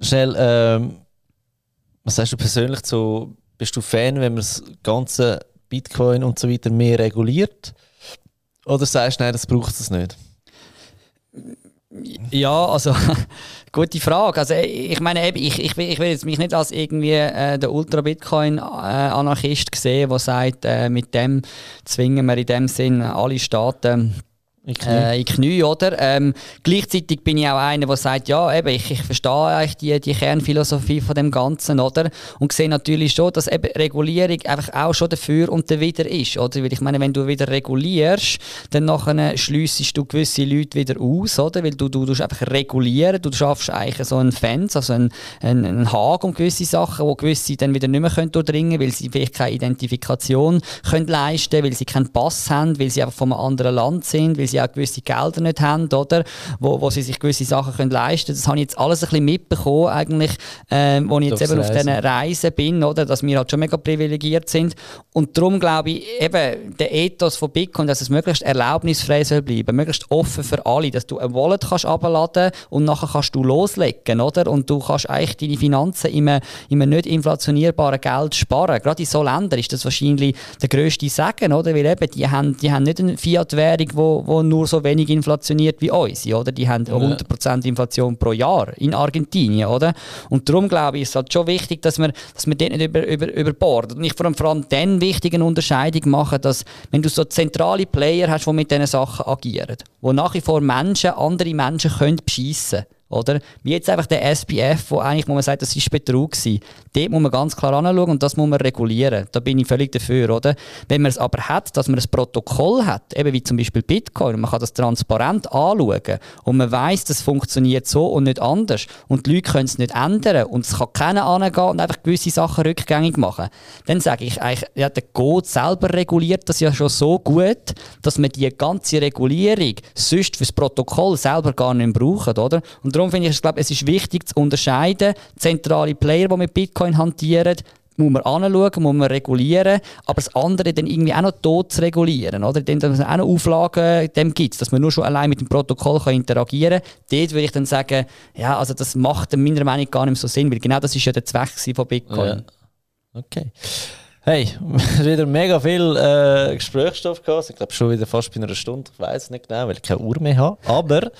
Schnell, ähm, was sagst du persönlich zu, bist du Fan, wenn man das ganze Bitcoin und so weiter mehr reguliert? Oder sagst du, nein, das braucht es nicht? Ja, also gute Frage. Also ich meine, ich, ich, ich will jetzt mich nicht als irgendwie äh, der Ultra-Bitcoin-Anarchist sehen, der sagt, äh, mit dem zwingen wir in dem Sinn alle Staaten in Knie, äh, in Knie oder? Ähm, gleichzeitig bin ich auch einer, der sagt, ja, eben, ich, ich verstehe eigentlich die, die Kernphilosophie von dem Ganzen, oder? Und sehe natürlich schon, dass eben Regulierung einfach auch schon dafür und dawider ist, oder? Weil ich meine, wenn du wieder regulierst, dann nachher schliessest du gewisse Leute wieder aus, oder? Weil du, du, du einfach regulieren, du schaffst eigentlich so einen Fans, also einen, einen, einen Haken um gewisse Sachen, wo gewisse dann wieder nicht mehr können durchdringen können, weil sie vielleicht keine Identifikation können leisten, weil sie keinen Pass haben, weil sie einfach von einem anderen Land sind, weil sie auch gewisse Gelder nicht haben, oder? Wo, wo sie sich gewisse Sachen können leisten können. Das habe ich jetzt alles ein bisschen mitbekommen, eigentlich, äh, wo ich jetzt eben auf diesen Reisen bin, oder? Dass wir halt schon mega privilegiert sind. Und darum glaube ich, eben, der Ethos von Bitcoin, dass es möglichst erlaubnisfrei soll bleiben, möglichst offen für alle, dass du ein Wallet kannst abladen und nachher kannst du loslegen, oder? Und du kannst eigentlich deine Finanzen in einem, in einem nicht inflationierbaren Geld sparen. Gerade in so Ländern ist das wahrscheinlich der grösste Segen, oder? Weil eben, die haben, die haben nicht eine Fiat-Währung, wo, wo nur so wenig inflationiert wie unsere, oder? Die haben 100% Inflation pro Jahr in Argentinien, oder? Und darum glaube ich, ist es halt schon wichtig, dass man, dass man dort nicht über, über, überbordet. Und ich vor allem, vor allem dann wichtig eine Unterscheidung machen, dass, wenn du so zentrale Player hast, die mit diesen Sachen agieren, wo nach wie vor Menschen, andere Menschen können beschissen oder? Wie jetzt einfach der SPF, wo eigentlich, wo man sagt, das ist Betrug gewesen. Dort muss man ganz klar anschauen und das muss man regulieren. Da bin ich völlig dafür, oder? Wenn man es aber hat, dass man ein Protokoll hat, eben wie zum Beispiel Bitcoin, man kann das transparent anschauen und man weiß, das funktioniert so und nicht anders und die Leute können es nicht ändern und es kann keiner angehen und einfach gewisse Sachen rückgängig machen, dann sage ich eigentlich, ja, der Code selber reguliert das ja schon so gut, dass man die ganze Regulierung sonst fürs Protokoll selber gar nicht braucht, oder? Und darum finde ich, glaube, es ist wichtig zu unterscheiden, zentrale Player, die mit Bitcoin hantieren, muss man anschauen, muss man regulieren, aber das andere dann irgendwie auch noch tot zu regulieren, oder? Dann, dass es auch noch Auflagen dem gibt, dass man nur schon allein mit dem Protokoll kann interagieren kann. Dort würde ich dann sagen, ja, also das macht meiner Meinung gar nicht so Sinn, weil genau das ist ja der Zweck von Bitcoin. Ja. Okay. Hey, wieder mega viel äh, Gesprächsstoff gehabt. Ich glaube schon wieder fast bei einer Stunde. Ich weiß nicht genau, weil ich keine Uhr mehr habe. Aber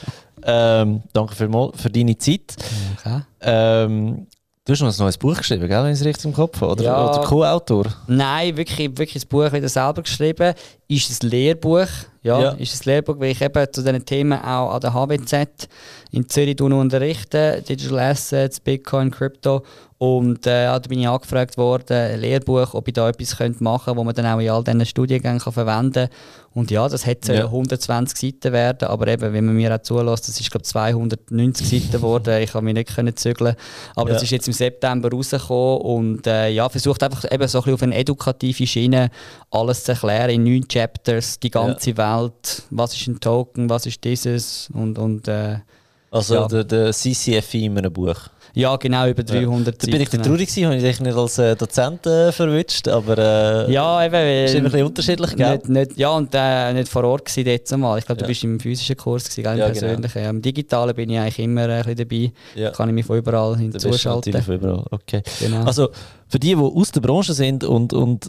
ähm, danke vielmals für deine Zeit. Okay. Ähm, du hast noch ein neues Buch geschrieben, gell, wenn ich es richtig im Kopf habe? Oder, ja. oder Co-Autor? Nein, wirklich, wirklich das Buch wieder selber geschrieben. Ist ein Lehrbuch. Ja, ja, ist ein Lehrbuch, weil ich eben zu diesen Themen auch an der HWZ in Zürich unterrichte. Digital Assets, Bitcoin, Crypto. Und äh, da bin ich angefragt worden, ein Lehrbuch, ob ich da etwas könnte machen könnte, das man dann auch in all diesen Studiengängen kann verwenden kann. Und ja, das hätte ja. 120 Seiten werden, aber eben, wenn man mir auch zulässt, das ist glaube 290 Seiten geworden, ich habe mich nicht können zügeln. Aber ja. das ist jetzt im September rausgekommen und äh, ja, versucht einfach eben so ein bisschen auf eine edukative Schiene alles zu erklären, in neun Chapters, die ganze ja. Welt, was ist ein Token, was ist dieses und, und äh, Also ja. der, der CCFI in einem Buch? Ja, genau, über 300 ja. Da bin ich traurig gewesen, habe ich dich nicht als äh, Dozent äh, verwünscht, aber äh, ja, eben, äh, ist immer ein bisschen unterschiedlich, gell? Nicht, nicht, ja, und äh, nicht vor Ort gewesen jetzt mal. Ich glaube, du ja. bist im physischen Kurs gewesen, gell, im ja, genau. persönlichen. Genau. Im digitalen bin ich eigentlich immer äh, ein bisschen dabei. Kann ich mich von überall hinzuschalten. Da von überall, okay. Genau. Also, für die, die aus der Branche sind und, und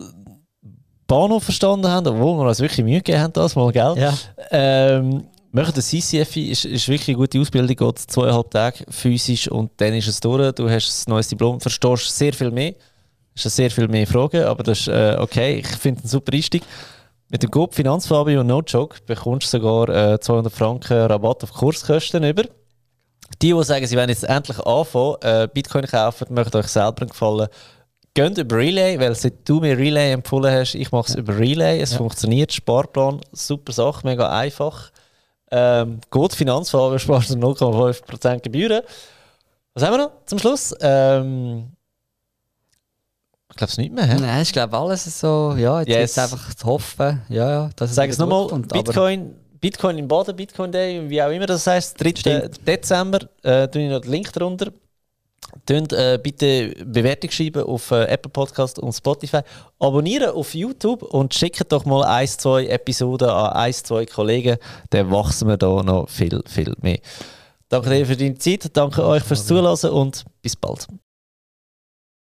Bahnhof verstanden haben, obwohl wir uns wirklich Mühe gegeben haben, das mal, gell? Ja. Ähm, Machen der CCFI ist, ist wirklich eine gute Ausbildung, geht zweieinhalb Tage physisch und dann ist es durch. Du hast ein neues Diplom, verstehst sehr viel mehr. Hast sehr viel mehr Fragen, aber das ist äh, okay. Ich finde es ein super Einstieg. Mit dem Coop Finanzfabio und No Joke bekommst du sogar äh, 200 Franken Rabatt auf Kurskosten über. Die, die sagen, sie wollen jetzt endlich anfangen, äh, Bitcoin kaufen, möchten euch selber einen Gefallen. Geht über Relay, weil seit du mir Relay empfohlen hast, ich mache es ja. über Relay. Es ja. funktioniert, Sparplan, super Sache, mega einfach. Ähm, gut, Finanzfonds sparst du 0,5% Gebühren. Was haben wir noch zum Schluss? Ähm, ich glaube es nicht mehr. He? Nein, ich glaube alles so. Ja, jetzt yes. einfach zu hoffen. Ja, ja, dass Sag es nochmal: Bitcoin, Bitcoin im Baden, Bitcoin Day, wie auch immer das heißt, 3. Stimmt. Dezember. Äh, tue ich noch den Link darunter. Tönt äh, bitte Bewertung schreiben auf äh, Apple Podcast und Spotify. Abonnieren auf YouTube und schickt doch mal ein, zwei Episoden an ein, zwei Kollegen. Dann wachsen wir da noch viel, viel mehr. Danke dir für deine Zeit, danke euch fürs Zuhören und bis bald.